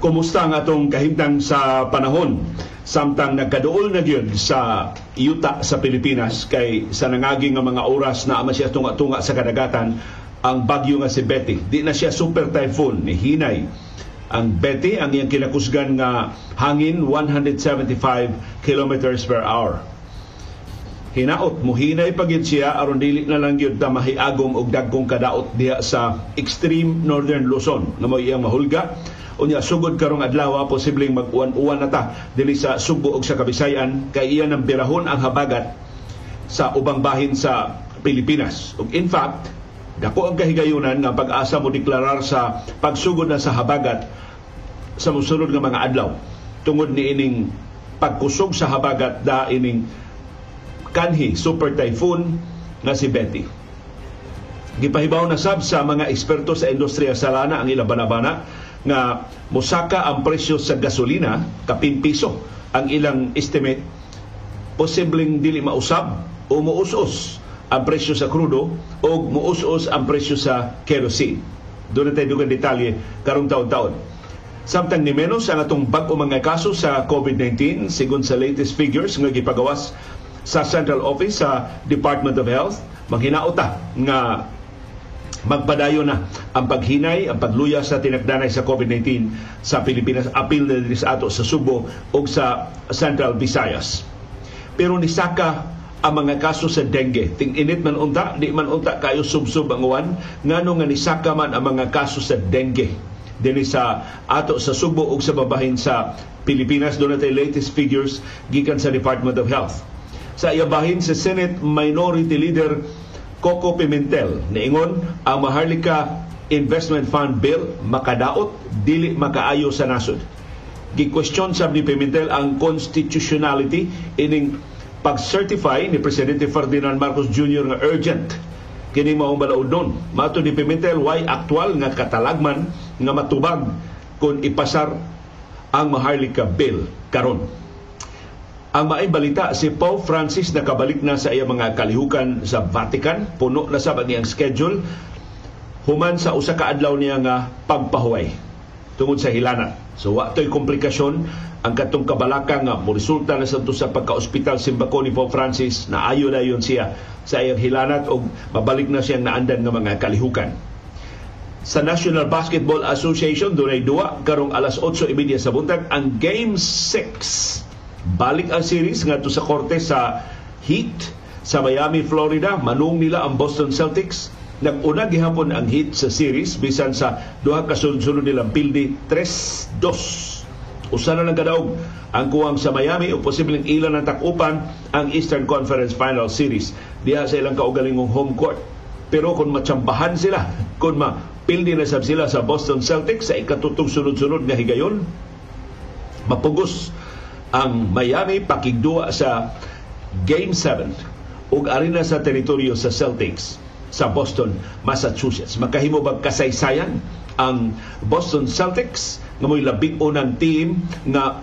kumusta ang atong kahimtang sa panahon samtang nagkaduol na gyud sa yuta sa Pilipinas kay sa nangaging nga mga oras na ama siya tunga-tunga sa kadagatan ang bagyo nga si Betty. Di na siya super typhoon, ni hinay ang Betty ang iyang kinakusgan nga hangin 175 kilometers per hour. Hinaot mo hinay siya aron dili na lang gyud ta mahiagom og dagkong kadaot diha sa extreme northern Luzon nga mo iyang mahulga unya sugod karong adlaw posibleng mag-uwan-uwan na ta dili sa Subo ug sa Kabisayan kay iya nang birahon ang habagat sa ubang bahin sa Pilipinas. Ug in fact, dako ang kahigayunan nga pag-asa mo deklarar sa pagsugod na sa habagat sa musunod nga mga adlaw tungod ni ining pagkusog sa habagat da ining kanhi super typhoon nga si Betty. Gipahibaw na sab sa mga eksperto sa industriya sa lana ang ilang banabana nga musaka ang presyo sa gasolina kapin piso ang ilang estimate posibleng dili mausab o muusos ang presyo sa krudo o muusos ang presyo sa kerosene. Doon na tayo detalye karong taon-taon. Samtang ni menos ang atong bag-o mga kaso sa COVID-19 sigon sa latest figures nga gipagawas sa Central Office sa Department of Health, manghinaota nga magpadayon na ang paghinay, ang pagluya sa tinagdanay sa COVID-19 sa Pilipinas, apil na din sa ato sa Subo o sa Central Visayas. Pero nisaka ang mga kaso sa dengue. Ting init man unta, di man unta kayo subsub ang uwan, ngano nga nisaka man ang mga kaso sa dengue dinhi sa ato sa Subo ug sa babahin sa Pilipinas doon natin latest figures gikan sa Department of Health. Sa iyabahin sa Senate Minority Leader Coco Pimentel niingon ang Maharlika Investment Fund Bill makadaot dili makaayo sa nasod. Gi-question sab ni Pimentel ang constitutionality ining pag-certify ni Presidente Ferdinand Marcos Jr. nga urgent kini maong balaod nun. Mato ni Pimentel why aktual nga katalagman nga matubag kung ipasar ang Maharlika Bill karon. Ang maay balita, si Pope Francis nakabalik na sa iyang mga kalihukan sa Vatican. Puno na sa niyang schedule. Human sa usa ka adlaw niya nga pagpahuway tungod sa hilana. So wa to'y komplikasyon ang katong kabalaka nga mo resulta na sa sa pagka-ospital simbako ni Pope Francis na ayo na yon siya sa iyang hilanat o mabalik na siyang naandan nga mga kalihukan. Sa National Basketball Association, dunay duwa karong alas 8.30 sa buntag ang Game 6 Balik ang series ngadto sa korte sa Heat sa Miami, Florida. Manung nila ang Boston Celtics. Nag-una gihapon ang Heat sa series bisan sa duha ka sunod nilang pildi 3-2. Usa na lang kadaog ang kuwang sa Miami o posibleng ilan ang takupan ang Eastern Conference Final Series diha sa ilang kaugalingong home court. Pero kung matsambahan sila, kung mapildi na sab sila sa Boston Celtics sa ikatutong sunod-sunod nga higayon, mapugos ang Miami pakigduwa sa Game 7 ug arena sa teritoryo sa Celtics sa Boston, Massachusetts. Makahimo bag kasaysayan ang Boston Celtics nga mo'y labing unang team nga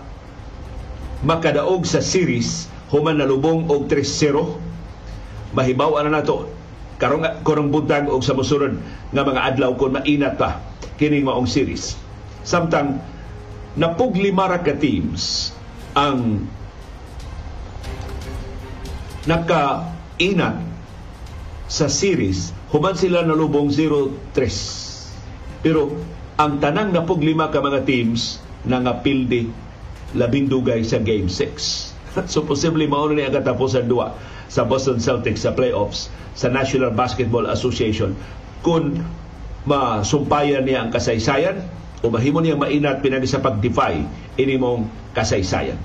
makadaog sa series human nalubong og 3-0. Mahibaw na nato karong karong buntag og sa mosunod nga mga adlaw kon mainat pa kining maong series. Samtang napuglima ra ka teams ang nakainat sa series. Human sila nalubong 0-3 pero ang tanang napog lima ka mga teams na ngapildi labing dugay sa game 6 so posible mao ni ang katapusan duwa sa Boston Celtics sa playoffs sa National Basketball Association. Kung masumpayan niya ang kasaysayan o mahimo niya mainat pinagi sa pag-defy inimong kasaysayan.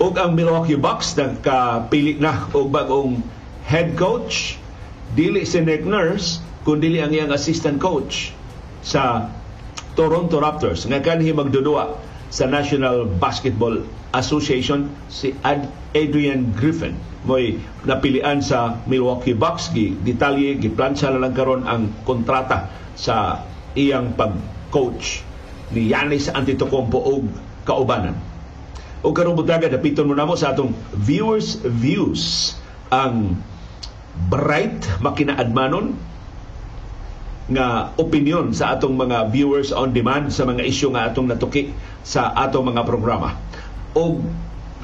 Ug ang Milwaukee Bucks nagkapili na og bagong head coach. Dili si Nick Nurse kundi ang iyang assistant coach sa Toronto Raptors. Nga kanhi magdudua sa National Basketball Association si Adrian Griffin. Mo'y napilian sa Milwaukee Bucks. Gi detalye giplansya na lang karon ang kontrata sa iyang pag-coach ni Yanis Antetokounmpo og kaubanan. O karong butaga dapiton mo namo sa atong viewers views ang bright makinaadmanon nga opinion sa atong mga viewers on demand sa mga isyu nga atong natuki sa atong mga programa. O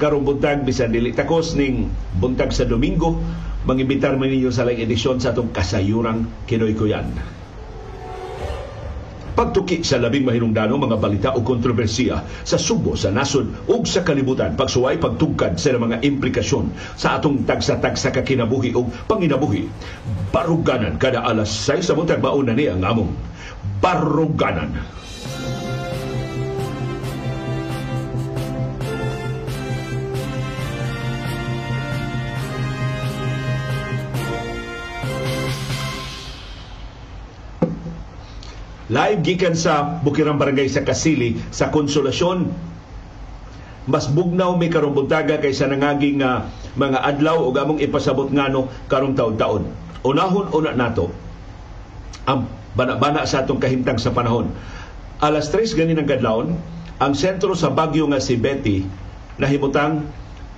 karong buntag bisan dili takos ning buntag sa Domingo mangibitar man ninyo sa laing edisyon sa atong kasayurang Kinoy Kuyan pagtuki sa labing mahinungdanong mga balita o kontrobersiya sa Subo, sa nasod ug sa kalibutan, pagsuway pagtugkad sa mga implikasyon sa atong tagsa-tagsa kakinabuhi o panginabuhi. Baruganan kada alas 6 sa buntag mauna ni ang among Baruganan. Live gikan sa Bukirang Barangay sa Kasili sa Konsolasyon. Mas bugnaw may karong kaysa nangaging uh, mga adlaw o gamong ipasabot ngano karong taon-taon. Unahon una nato ang bana-bana sa atong kahimtang sa panahon. Alas 3 ganin ang kadlawon, ang sentro sa Bagyo nga si Betty nahimutang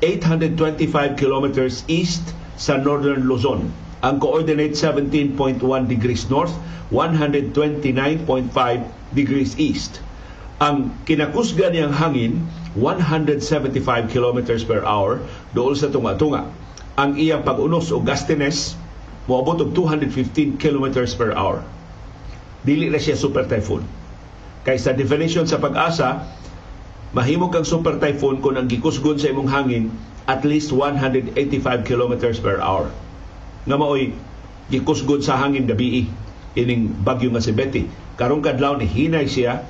825 kilometers east sa northern Luzon ang coordinate 17.1 degrees north, 129.5 degrees east. Ang kinakusga niyang hangin, 175 kilometers per hour dool sa tunga-tunga. Ang iyang pag-unos o gustiness, moabot og 215 kilometers per hour. Dili na siya super typhoon. Kay sa definition sa pag-asa, mahimo kang super typhoon kung ang gikusgon sa imong hangin at least 185 kilometers per hour nga maoy gikusgod sa hangin gabi ining bagyo nga si Betty. Karong kadlaw ni hinay siya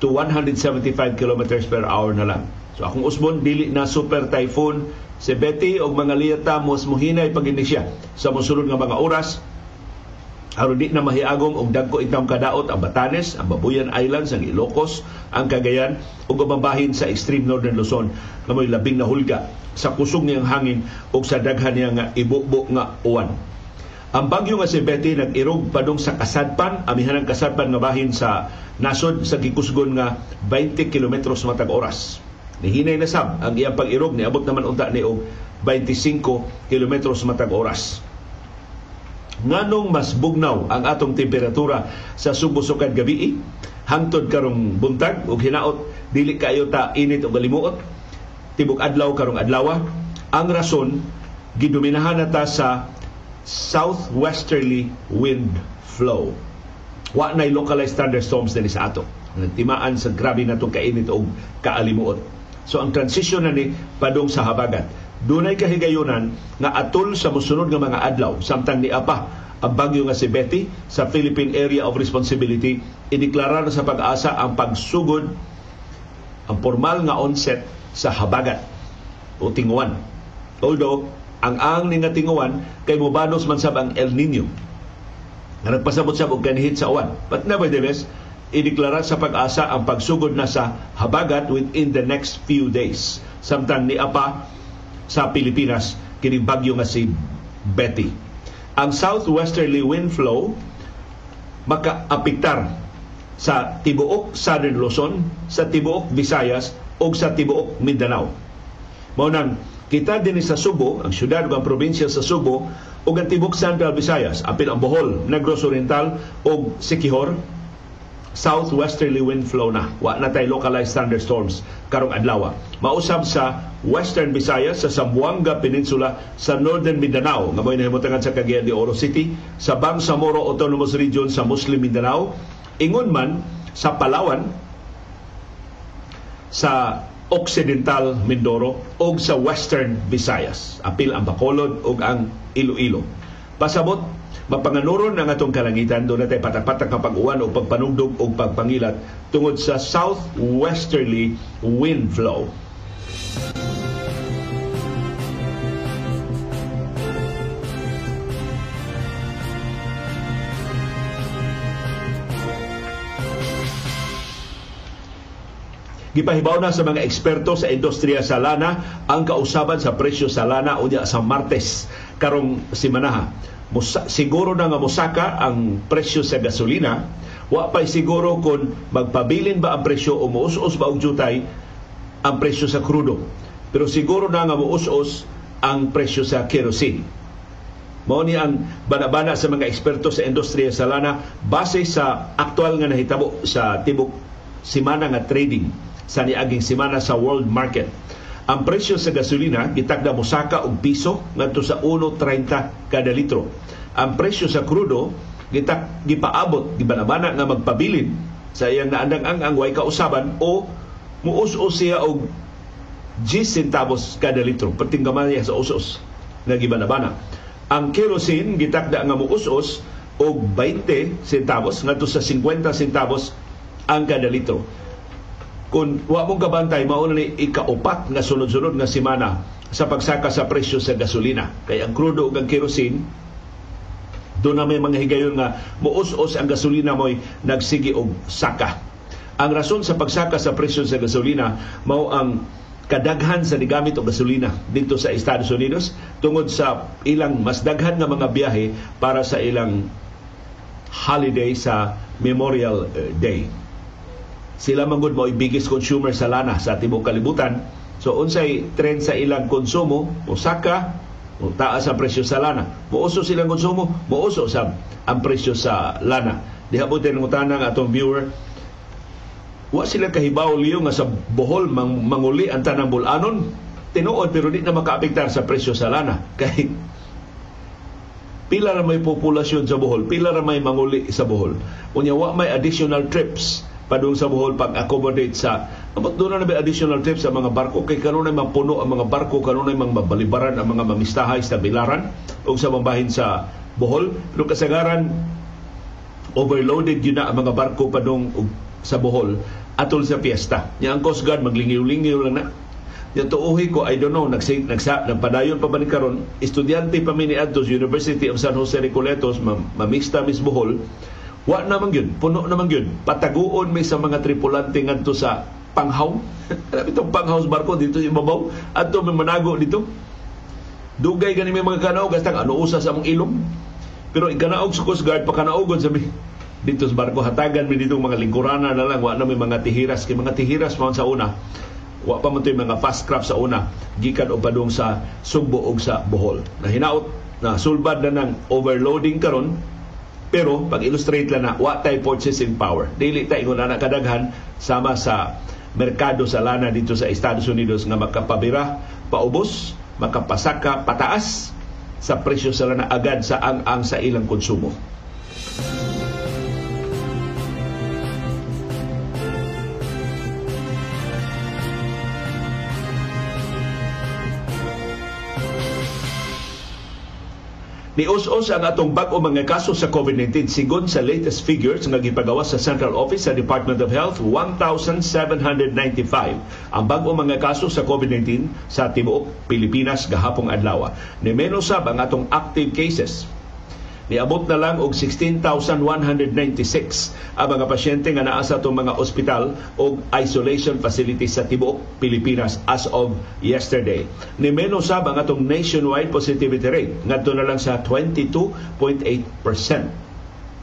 to 175 kilometers per hour na lang. So akong usbon dili na super typhoon si Betty og mga liyata mos muhinay pag siya sa mosunod nga mga oras aron di na mahiagom og dagko itang kadaot ang Batanes, ang Babuyan Islands, ang Ilocos, ang Cagayan ug mabahin sa extreme northern Luzon nga may labing na hulga sa kusog niyang hangin ug sa daghan niya nga ibubo nga uwan. Ang bagyo nga si Betty nag-irog padung sa Kasadpan, amihan ang Kasadpan nga bahin sa nasod sa gikusgon nga 20 kilometros matag oras. Nihinay na sab ang iyang pag-irog niabot naman unta ni og 25 kilometros matag oras nganong mas bugnaw ang atong temperatura sa Subo sukad gabi hangtod karong buntag ug hinaot dili kayo ta init o galimuot. Tibok adlaw karong adlaw ang rason gidominahan nata sa southwesterly wind flow. Wa nay localized thunderstorms dinhi sa ato. Timaan sa grabe natong kainit og kaalimuot. So ang transition na ni padung sa habagat Dunay kahigayunan nga atol sa mosunod nga mga adlaw samtang ni apa ang bagyo nga si Betty sa Philippine Area of Responsibility ideklara na sa pag-asa ang pagsugod ang formal nga onset sa habagat o tinguan. Although ang ang ni nga tinguan kay mobanos man sab ang El Nino nga nagpasabot sa og kanhit sa uwan. But nevertheless, ideklara sa pag-asa ang pagsugod na sa habagat within the next few days. Samtang ni apa sa Pilipinas kining bagyo nga si Betty. Ang southwesterly wind flow makaapektar sa tibuok Southern Luzon, sa tibuok Visayas o sa tibuok Mindanao. Mao nang kita din sa Subo, ang syudad ug ang probinsya sa Subo ug ang tibuok Central Visayas, apil ang Bohol, Negros Oriental ug Siquijor, southwesterly wind flow na. Wa na tay localized thunderstorms karong adlaw. Mausab sa Western Visayas sa Zamboanga Peninsula sa Northern Mindanao nga mo'y nahimutangan sa Cagayan de Oro City, sa Bangsamoro Autonomous Region sa Muslim Mindanao, ingon man sa Palawan, sa Occidental Mindoro o sa Western Visayas. Apil ang Bacolod o ang Iloilo. Pasabot mapanganuron ang atong kalangitan doon natin patak-patak nga pag-uwan o pagpanugdog o pagpangilat tungod sa southwesterly wind flow. Gipahibaw na sa mga eksperto sa industriya sa lana ang kausaban sa presyo sa lana o sa Martes karong simanaha musa, siguro na nga musaka ang presyo sa gasolina, wa pa'y siguro kung magpabilin ba ang presyo o muus-us ba og jutay ang presyo sa krudo. Pero siguro na nga muus-us ang presyo sa kerosene. Mao ni ang banabana sa mga eksperto sa industriya sa lana base sa aktual nga nahitabo sa tibok simana nga trading sa niaging simana sa world market. Ang presyo sa gasolina gitakda mosaka og piso ngadto sa 1.30 kada litro. Ang presyo sa krudo gitak gipaabot gibanabana nga magpabilin sa iyang naandang ang ang way kausaban o muus-us siya og 10 centavos kada litro perting gamay sa usos nga gibanabana ang kerosene gitakda nga muus-us og 20 centavos ngadto sa 50 centavos ang kada litro. Kung wa mong kabantay mao ni ikaupat nga sunod-sunod nga semana sa pagsaka sa presyo sa gasolina. Kay ang crudo ug ang kerosene doon na may mga higayon nga muus-us ang gasolina mo'y nagsigi og saka. Ang rason sa pagsaka sa presyo sa gasolina mao ang kadaghan sa nigamit og gasolina dito sa Estados Unidos tungod sa ilang mas daghan nga mga biyahe para sa ilang holiday sa Memorial eh, Day. Sila man gud mao biggest consumer sa lana sa tibok kalibutan. So unsay trend sa ilang konsumo, usaka o taas ang presyo sa lana. Muuso silang konsumo, muuso sa ang presyo sa lana. Diha po tinungutanang atong viewer, wa sila kahibaw liyo nga sa Bohol mang, manguli ang tanang bulanon tinuod pero di na makaapektar sa presyo sa lana kay pila ra may populasyon sa Bohol pila ra may manguli sa Bohol unya wa may additional trips padung sa Bohol pag accommodate sa Amot doon na may additional trips sa mga barko kay kanunay mapuno ang mga barko kanunay mang mabalibaran ang mga mamistahay sa Bilaran o sa mambahin sa Bohol pero kasagaran overloaded yun na ang mga barko padung sa Bohol atol sa piyesta. Nya ang Coast Guard maglingiw-lingiw lang na. Nya tuuhi ko, I don't know, nagsig, nagsa, nagpadayon pa ba ni karon estudyante pa mi ni Adtos University of San Jose Recoletos, mamista mis Bohol, wa naman yun, puno naman yun. Pataguon may sa mga tripulante ngadto sa panghaw. Alam itong panghaw sa barko dito sa ibabaw. Ato may manago dito. Dugay gani may mga kanaog, gastang ano usa sa among ilong. Pero ikanaog sa Coast Guard, pakanaogon sa dito sa barko hatagan mi dito mga lingkurana na lang wa na may mga tihiras kay mga tihiras pa sa una wa pa man mga fast craft sa una gikan og padung sa Sugbo ug sa Bohol na hinaot na sulbad na ng overloading karon pero pag illustrate lang na wa tay purchasing power dili ta ingon na kadaghan sama sa merkado sa lana dito sa Estados Unidos nga makapabira paubos makapasaka pataas sa presyo sa lana agad sa ang-ang sa ilang konsumo. Nius-us ang atong bag-o mga kaso sa COVID-19 sigon sa latest figures nga gipagawas sa Central Office sa Department of Health 1,795 ang bag-o mga kaso sa COVID-19 sa tibuok Pilipinas gahapong adlaw. Ni menos sab ang atong active cases Niabot na lang og 16,196 ang mga pasyente nga naa sa itong mga ospital o isolation facilities sa tibuok Pilipinas as of yesterday. Ni menos sab ang atong nationwide positivity rate ngadto na lang sa 22.8%.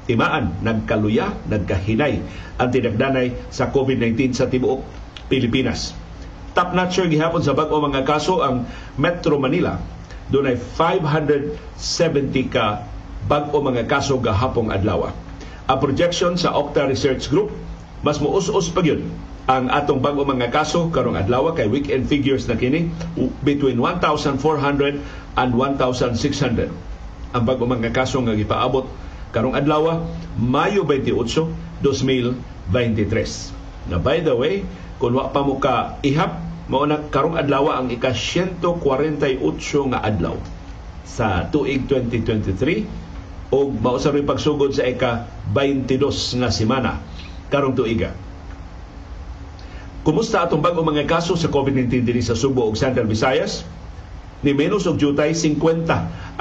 Timaan, nagkaluya, nagkahinay ang tinagdanay sa COVID-19 sa tibuok Pilipinas. Top notcher gihapon sa bag-o mga kaso ang Metro Manila. Doon ay 570 ka bag-o mga kaso gahapong adlaw. Ang projection sa Octa Research Group, mas muus-us pa yun ang atong bag-o mga kaso karong adlaw kay weekend figures na kini between 1,400 and 1,600. Ang bag-o mga kaso nga gipaabot karong adlaw Mayo 28, 2023. Na by the way, kung wa pa mo ka ihap, mao na karong adlaw ang ika 148 nga adlaw sa tuig 2023 o mausap rin pagsugod sa ika 22 nga semana karong tuiga. Kumusta atong bago mga kaso sa COVID-19 dinhi sa Subo ug Central Visayas? Ni menos og jutay 50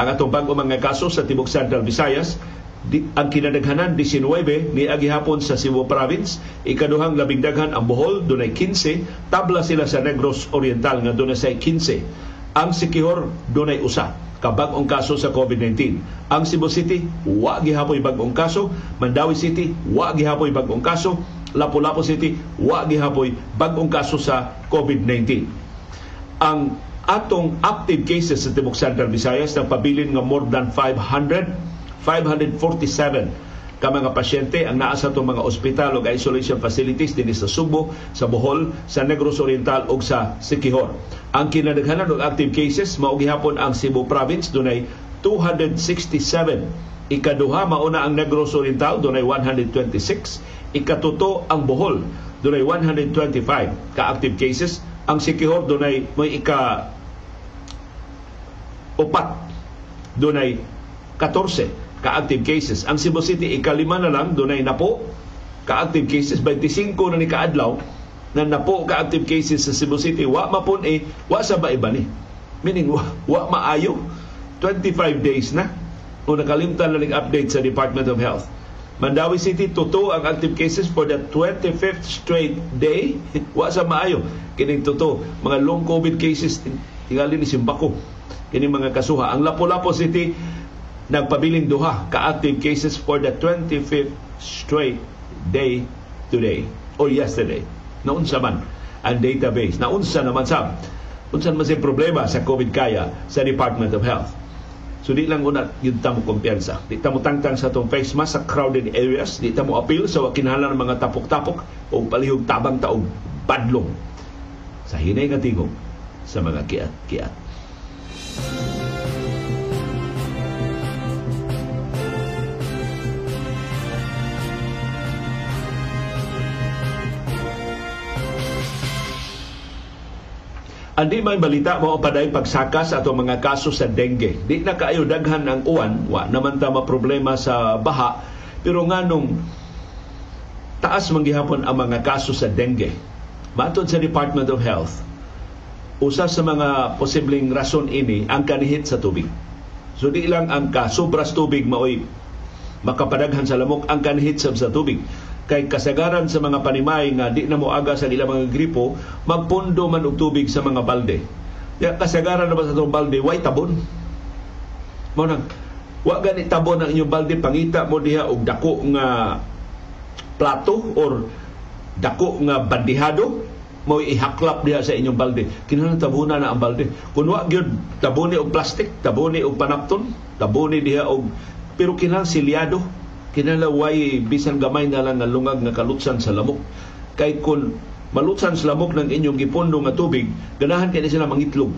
ang atong bago mga kaso sa tibok Central Visayas. Di, ang kinadaghanan 19 ni agihapon sa Cebu Province. Ikaduhang labing daghan ang Bohol dunay 15 tabla sila sa Negros Oriental nga dunay 15 ang Sikihor dunay usa kabag-ong kaso sa COVID-19. Ang Cebu City, wa gihapoy bag-ong kaso. Mandawi City, wa gihapoy bag-ong kaso. Lapu-Lapu City, wa gihapoy bag-ong kaso sa COVID-19. Ang atong active cases sa Tibok Central Visayas nang pabilin nga more than 500 547 ka mga pasyente ang naa sa itong mga ospital o isolation facilities dinhi sa Subo, sa Bohol, sa Negros Oriental ug sa Siquijor. Ang kinadaghanan og active cases mao gihapon ang Cebu Province dunay 267. Ikaduha mauna ang Negros Oriental dunay 126. Ikatuto ang Bohol dunay 125 ka active cases. Ang Siquijor dunay may ika upat dunay 14 ka-active cases. Ang Cebu City, ikalima na lang, dunay napo ka-active cases. 25 na ni kaadlaw na napo ka-active cases sa Cebu City. Wa mapun eh, wa sa ba iba ni. Meaning, wa, wa maayo. 25 days na. O nakalimtan na update sa Department of Health. Mandawi City, tuto ang active cases for the 25th straight day. wa sa maayo. Kining tuto, mga long COVID cases, tingali ni Simbako. Kini mga kasuha. Ang Lapu-Lapu City, nagpabiling duha ka-active cases for the 25th straight day today or yesterday. Naunsa man ang database. Naunsa naman sa unsa man sa problema sa COVID kaya sa Department of Health. So di lang una yun tamo kumpiyansa. Di tamo tangtang sa itong face mask sa crowded areas. Di tamo appeal sa wakinhalan ng mga tapok-tapok o palihog tabang taog badlong sa hinay nga tingog sa mga kiat-kiat. Andi may balita mo paday pagsakas ato mga kaso sa dengue. Di na kaayo daghan ang uwan, wa naman ta problema sa baha, pero nganong taas man gihapon ang mga kaso sa dengue. Matod sa Department of Health, usa sa mga posibleng rason ini ang kanihit sa tubig. So di lang ang kasubras tubig maoy makapadaghan sa lamok ang kanihit sa tubig kay kasagaran sa mga panimay nga di na mo aga sa ilang mga gripo magpundo man og tubig sa mga balde. Ya kasagaran naman sa itong balde? Way tabon? Mo nang wa gani tabon ang inyong balde. Pangita mo diha og dako nga plato or dako nga bandihado mo ihaklap diha sa inyong balde. Kinahanglan tabuna na ang balde. Kun wa gyud tabuni og plastic tabuni og panapton tabuni diha og pero kinahanglan silyado kinalaway bisan gamay na lang nga lungag nga kalutsan sa lamok? Kay kun malutsan sa lamok ng inyong gipondo nga tubig ganahan kay sila mangitlog.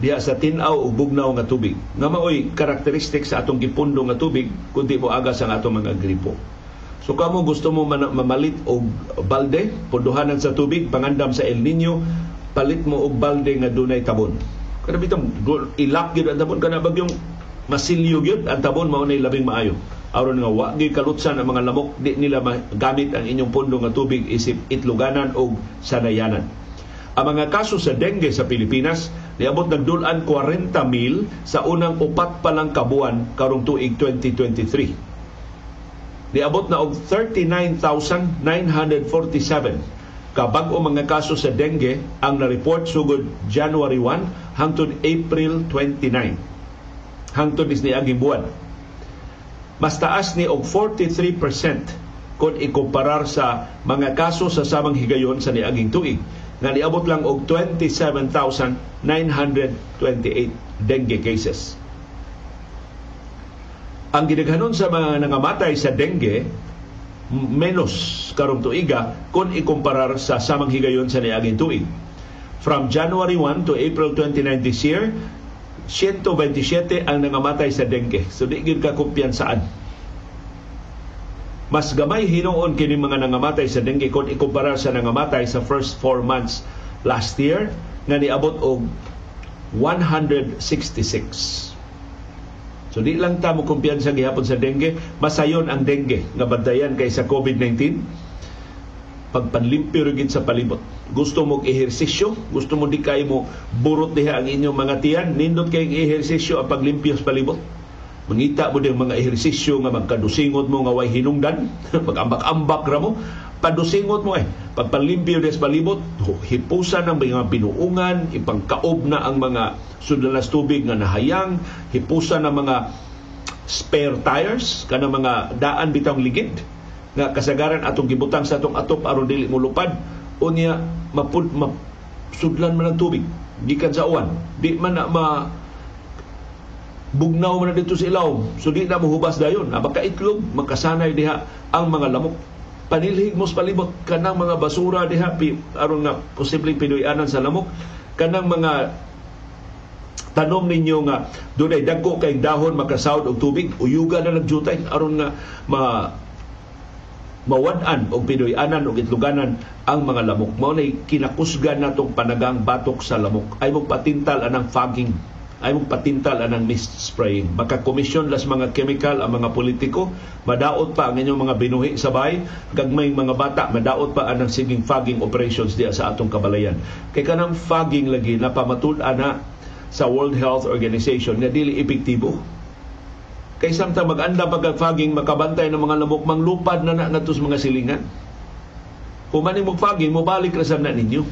Diha sa tinaw o bugnaw nga tubig. Nga maoy karakteristik sa atong gipondo nga tubig kundi mo aga sa atong mga gripo. So kamo gusto mo man- mamalit og balde punduhanan sa tubig pangandam sa El Nino palit mo og balde nga dunay tabon. Kada bitong ilak gyud ang tabon kana bagyong masilyo gyud ang tabon mao nay labing maayo aron nga wa gi kalutsan ang mga lamok di nila gamit ang inyong pondo nga tubig isip itluganan o sanayanan. Ang mga kaso sa dengue sa Pilipinas niabot nagdulan 40 mil sa unang upat pa lang kabuan karong tuig 2023. Niabot na og 39,947 kabag-o mga kaso sa dengue ang na-report sugod January 1 hangtod April 29 hangtod is ni aging buwan mas taas ni og 43% kung ikumparar sa mga kaso sa samang higayon sa niaging tuig nga niabot lang og 27,928 dengue cases. Ang gidaghanon sa mga nangamatay sa dengue menos karong tuiga kung ikumparar sa samang higayon sa niaging tuig. From January 1 to April 29 this year, 127 ang nangamatay sa dengue. So di gid ka kumpiyansaan. Mas gamay hinuon kini mga nangamatay sa dengue kung ikumpara sa nangamatay sa first 4 months last year nga niabot og 166. So di lang ta mo kumpiyansa gihapon sa dengue, masayon ang dengue nga bantayan kay sa COVID-19 pagpanlimpyo rin sa palibot. Gusto mo ehersisyo, gusto mo di kayo mo burot diha ang inyong mga tiyan, nindot kay ehersisyo ang paglimpyo sa palibot. Mangita mo din mga ehersisyo nga magkadusingot mo nga way hinungdan, magambak-ambak ra mo, padusingot mo eh. Pagpanlimpyo sa palibot, hipusan ang mga binuungan, ipangkaob na ang mga sudalas tubig nga nahayang, hipusan ang mga spare tires, kana mga daan bitang ligid, nga kasagaran atong gibutang sa atong atop aron dili mo lupad unya mapud mapsudlan man ang tubig. Gikan sa uwan. Di man na ma bugnaw man dito sa ilaw. So di na mohubas dayon. Na makaitlog makasanay diha ang mga lamok. Panilhig mos palibot. Kanang mga basura diha pi, aron nga posibleng pinuyanan sa lamok. Kanang mga tanom ninyo nga dunay dagko kay dahon makasawd og tubig. Uyuga na nagjutay aron nga ma mawad-an og pinuy-anan og itluganan ang mga lamok. Mao nay kinakusgan natong panagang batok sa lamok. Ay mo patintal anang fogging ay mo patintal anang mist spraying. Makakomisyon las mga chemical ang mga politiko, madaot pa ang inyong mga binuhi sa bahay, gagmay mga bata, madaot pa anang siging fogging operations diya sa atong kabalayan. Kay kanang fogging lagi na pamatud ana sa World Health Organization nga dili epektibo kay samtang maganda pagka-fogging makabantay ng mga lamok manglupad na na mga silingan. Kung maning mo fogging mo balik ra na ninyo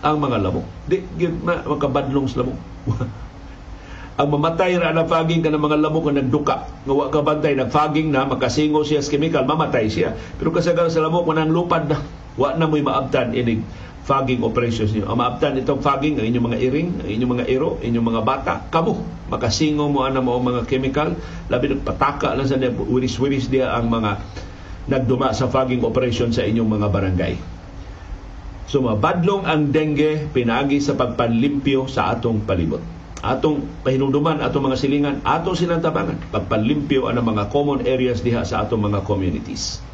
ang mga lamok. Di gyud makabadlong sa lamok. ang mamatay ra na fogging ka ng mga lamok nga nagduka nga wa ka bantay nag-fogging na makasingo siya sa chemical mamatay siya. Pero kasagaran sa lamok manang lupad na wa na mo'y maabtan inig fogging operations niyo. Ang maabtan itong fogging, ang inyong mga iring, ang inyong mga iro, inyong mga bata, kamo, makasingo mo ana mo mga chemical, labi pataka lang sa wiris-wiris dia ang mga nagduma sa fogging operation sa inyong mga barangay. So mabadlong ang dengue pinaagi sa pagpanlimpyo sa atong palibot. Atong pahinumduman, atong mga silingan, atong silang pagpanlimpyo ang mga common areas diha sa atong mga communities.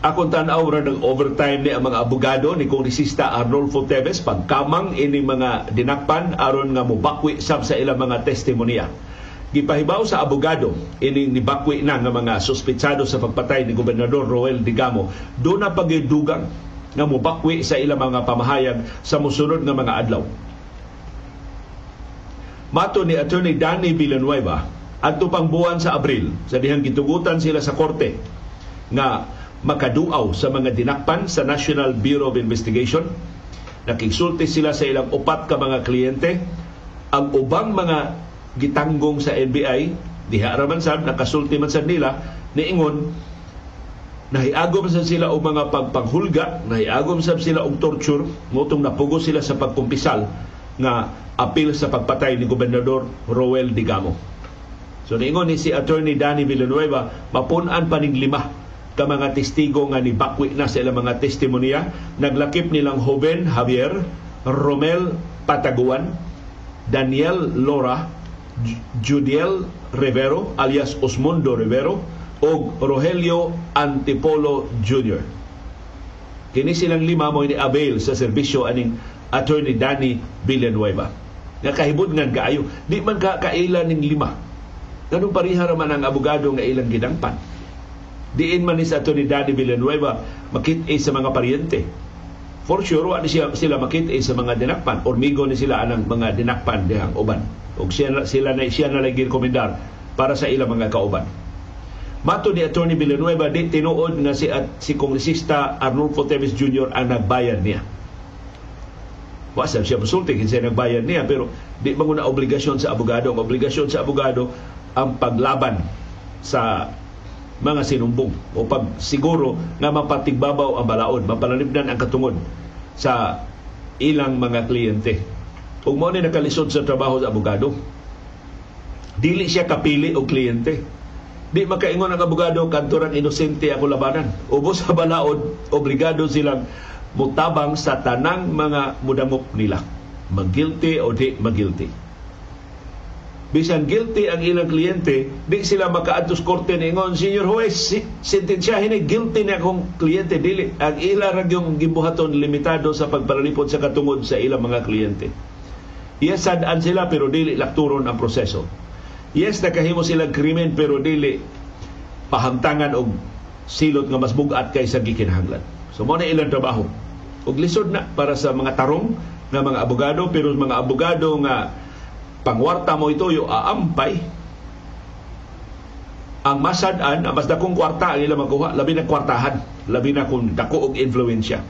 Akong tanaw ra ng overtime ni ang mga abogado ni Kongresista Arnolfo Teves pagkamang ini mga dinakpan aron nga mubakwi sab sa ilang mga testimonya. Gipahibaw sa abogado ini nibakwi na nga mga suspitsado sa pagpatay ni Gobernador Roel Digamo do na pagidugang nga mubakwi sa ilang mga pamahayag sa musunod nga mga adlaw. Mato ni Attorney Danny Villanueva adto pang buwan sa Abril sa dihang gitugutan sila sa korte nga makaduaw sa mga dinakpan sa National Bureau of Investigation. Nakigsulti sila sa ilang upat ka mga kliyente. Ang ubang mga gitanggong sa NBI, diha raman sad nakasulti man sad nila niingon nahiagom sa sila og mga pagpanghulga, nahiagom sa sila og torture, motong napugo sila sa pagkumpisal nga apil sa pagpatay ni Gobernador Roel Digamo. So niingon ni si Attorney Danny Villanueva, mapunan pa ning lima ka mga testigo nga ni bakwi na sa ilang mga testimonya naglakip nilang Joven Javier Romel Pataguan Daniel Lora Judiel Rivero alias Osmundo Rivero o Rogelio Antipolo Jr. Kini silang lima mo ni avail sa serbisyo aning Attorney Danny Villanueva. Nga kahibod nga kaayo, di man ka kailan ning lima. Ganun pariha man ang abogado nga ilang gidangpan diin man ni sa ato ni Daddy Villanueva makit sa mga paryente. For sure, wa siya, sila makit sa mga dinakpan. Ormigo ni sila anang mga dinakpan dihang uban. O siya, sila na, siya na lagi rekomendar para sa ilang mga kauban. Mato ni Attorney Villanueva, di tinuod nga si, at, si Kongresista Arnulfo Teves Jr. ang nagbayad niya. Wasap siya musulti kasi nagbayad niya pero di ba na obligasyon sa abogado. Ang obligasyon sa abogado ang paglaban sa mga sinumbong o pag siguro nga mapatigbabaw ang balaod, mapalanibdan ang katungod sa ilang mga kliyente. Ug mo ni nakalisod sa trabaho sa abogado. Dili siya kapili og kliyente. Di makaingon ang abogado kantorang inosente ako labanan. Ubos sa balaod, obligado silang mutabang sa tanang mga mudangop nila. Magguilty o di magguilty bisan guilty ang ilang kliyente, di sila makaadtos korte ningon, Senior Huwes, sentensyahin ni guilty ni akong kliyente. Dili, ang ilang yung gibuhaton limitado sa pagpalalipod sa katungod sa ilang mga kliyente. Yes, sadaan sila pero dili lakturon ang proseso. Yes, nakahimo silang krimen pero dili pahamtangan og silot nga mas bugat kaysa gikinahanglan. So mo na ilang trabaho. Og lisod na para sa mga tarong nga mga abogado pero mga abogado nga pangwarta mo ito yung aampay. Ang masadan ang mas dakong kwarta ang ilang makuha labi na kwartahan labi na kung dako og influensya.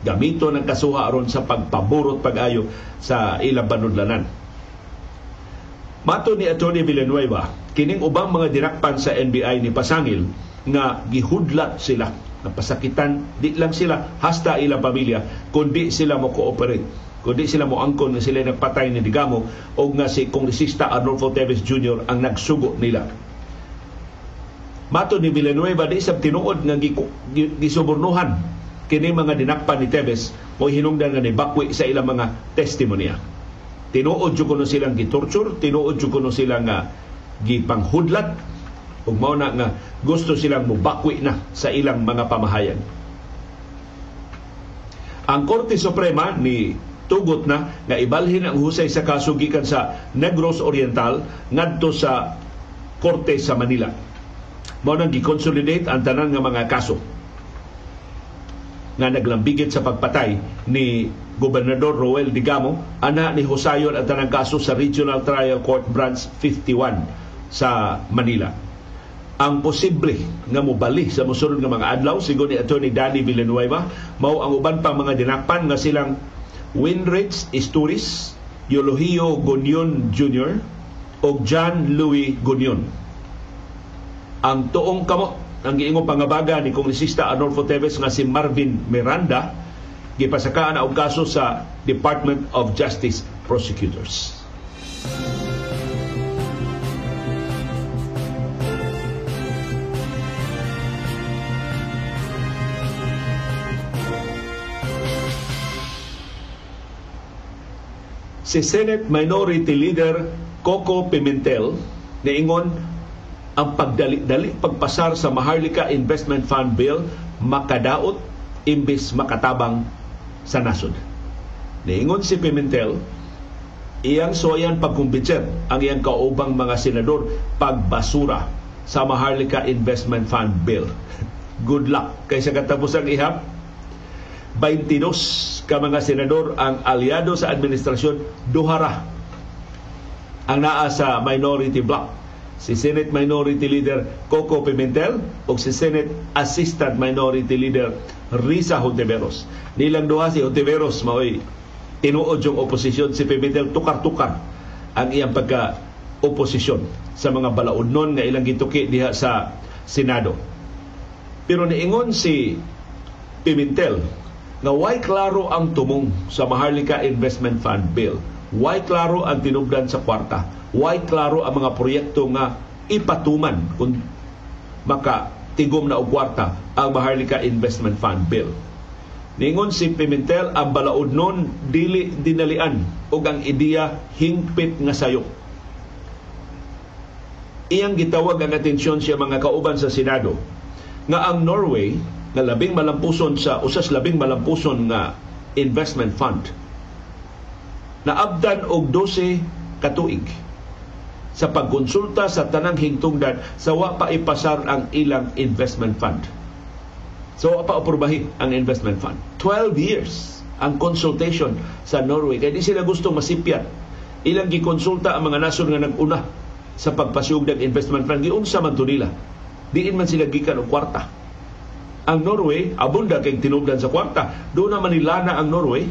Gamito ng kasuha aron sa pagpaburot pag-ayo sa ilang banudlanan Mato ni Atty. Villanueva, kining ubang mga dinakpan sa NBI ni Pasangil nga gihudlat sila. Napasakitan di lang sila hasta ilang pamilya kundi sila mo cooperate kundi sila mo angkon nga sila nagpatay ni Digamo o nga si Kongresista Arnolfo Teves Jr. ang nagsugo nila Mato ni Villanueva di sa tinuod nga gisubornuhan kini mga dinakpan ni Teves o hinungdan nga ni bakwi sa ilang mga testimonya. Tinuod jud kuno silang gitorture, tinuod jud kuno silang nga gipanghudlat ug mao na nga gusto silang mubakwi na sa ilang mga pamahayan. Ang Korte Suprema ni tugot na nga ibalhin ang husay sa kaso gikan sa Negros Oriental ngadto sa Korte sa Manila mao nang gi-consolidate ang tanan nga mga kaso nga naglambigit sa pagpatay ni Gobernador Roel Digamo ana ni Husayon ang tanang kaso sa Regional Trial Court Branch 51 sa Manila. Ang posible nga mobali sa mosunod nga mga adlaw sigon ni Attorney Danny Villanueva mao ang uban pang mga dinakpan nga silang Winrich Isturis, Eulogio Gunion Jr. o John Louis Gunion ang tuong kamot ang giingong pangabaga ni Kongresista Adolfo Teves nga si Marvin Miranda gipasakaan og kaso sa Department of Justice prosecutors. Si Senate Minority Leader Coco Pimentel niingon ang pagdali-dali pagpasar sa Maharlika Investment Fund Bill makadaot imbis makatabang sa nasod. Niingon si Pimentel, iyang soyan pagkumbitser ang iyang kaubang mga senador pagbasura sa Maharlika Investment Fund Bill. Good luck kaysa katapos ang ihap. 22 ka mga senador ang aliado sa administrasyon duhara ang naa sa minority bloc si Senate Minority Leader Coco Pimentel o si Senate Assistant Minority Leader Risa Hontiveros. Nilang duha si Hontiveros maoy tinuod yung oposisyon si Pimentel tukar-tukar ang iyang pagka oposisyon sa mga balaudnon nga ilang gituki diha sa Senado. Pero niingon si Pimentel nga why klaro ang tumong sa Maharlika Investment Fund Bill. Why klaro ang tinubdan sa kwarta Why klaro ang mga proyekto nga ipatuman kung maka tigom na og kwarta ang Maharlika Investment Fund Bill. Ningon si Pimentel ang balaod nun dili dinalian og ang ideya hingpit nga sayo. Iyang gitawag ang atensyon siya mga kauban sa Senado nga ang Norway nga labing malampuson sa usas labing malampuson nga investment fund na abdan og 12 katuig sa pagkonsulta sa tanang hingtungdan sa wa pa ipasar ang ilang investment fund. So wa pa aprubahin ang investment fund. 12 years ang consultation sa Norway. Kaya di sila gusto masipyat. Ilang gikonsulta ang mga nasyon nga nag-una sa pagpasiyog ng investment fund. Giunsa man to nila. Diin man sila gikan og kwarta. Ang Norway, abunda kay tinubdan sa kwarta. Doon naman nilana ang Norway.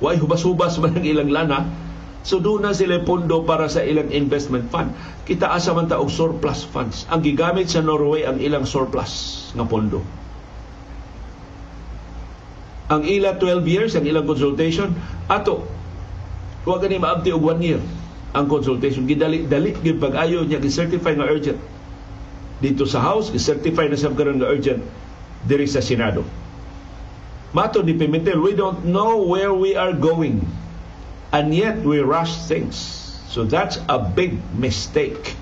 Way hubas-hubas man ang ilang lana So doon na sila pondo para sa ilang investment fund. Kita asa man ta og surplus funds. Ang gigamit sa Norway ang ilang surplus nga pondo. Ang ila 12 years ang ilang consultation ato wa gani maabti og 1 year ang consultation gidali dali gid pag-ayo niya gi-certify nga urgent dito sa House gi-certify na sa karon nga urgent diri sa Senado. Mato ni Pimentel, we don't know where we are going and yet we rush things. So that's a big mistake.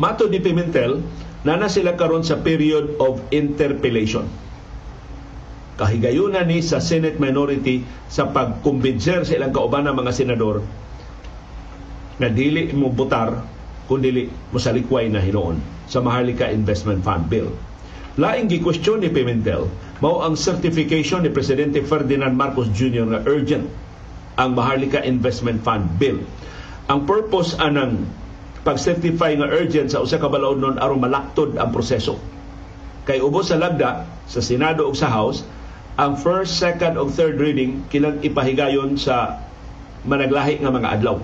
Mato di Pimentel, nana sila karon sa period of interpellation. Kahigayunan ni sa Senate minority sa pagkumbinser sa ilang kauban ng mga senador na dili mo butar kundi mo salikway na hinoon sa Maharlika Investment Fund Bill. Laing gikwestiyon ni Pimentel mao ang certification ni Presidente Ferdinand Marcos Jr. na urgent ang Maharlika Investment Fund Bill. Ang purpose anang pag-certify nga urgent sa usa ka balaod nun aron malaktod ang proseso. Kay ubos sa lagda sa Senado ug sa House ang first, second, o third reading kilang ipahigayon sa managlahi nga mga adlaw.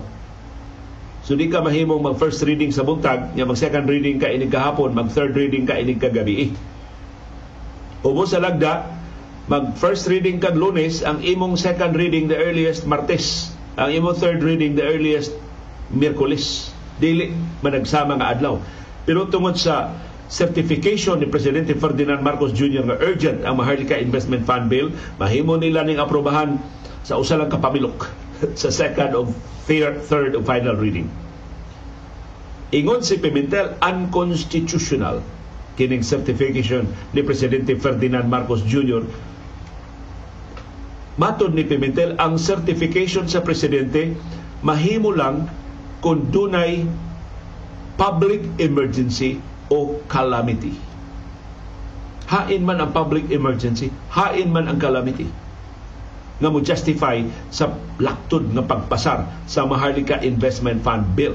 So di ka mahimong mag first reading sa buntag, nya mag second reading ka inig kahapon, mag third reading ka inig kagabi. Ubo sa lagda, mag first reading kag lunes, ang imong second reading the earliest martes, ang imong third reading the earliest Miyerkules. Dili managsama nga adlaw. Pero tungod sa certification ni Presidente Ferdinand Marcos Jr. nga urgent ang Maharlika Investment Fund Bill, mahimo nila ning aprobahan sa usa lang kapamilok sa second of third, third of final reading. Ingon si Pimentel, unconstitutional kining certification ni Presidente Ferdinand Marcos Jr. Matod ni Pimentel, ang certification sa Presidente mahimo lang kung dunay public emergency o calamity. Hain man ang public emergency, hain man ang calamity nga mo justify sa laktod nga pagpasar sa Maharlika Investment Fund Bill.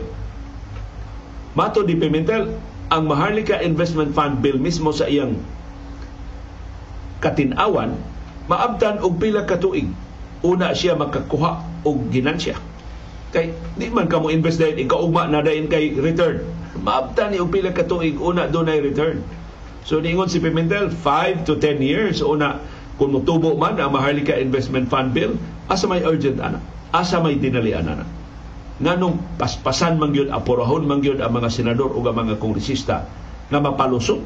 Mato di Pimentel, ang Maharlika Investment Fund Bill mismo sa iyang katinawan, maabtan og pila ka tuig. Una siya makakuha og ginansya. Kay di man ka mo invest dahil ikaw ugma na dahil kay return maabta ni og pila ka tuig una dunay return. So niingon si Pimentel 5 to 10 years una kung mutubo man ang Maharlika Investment Fund Bill asa may urgent ana? Asa may dinalian ana? Nganong paspasan man gyud apurahon man gyud ang mga senador ug ang mga kongresista nga mapalusot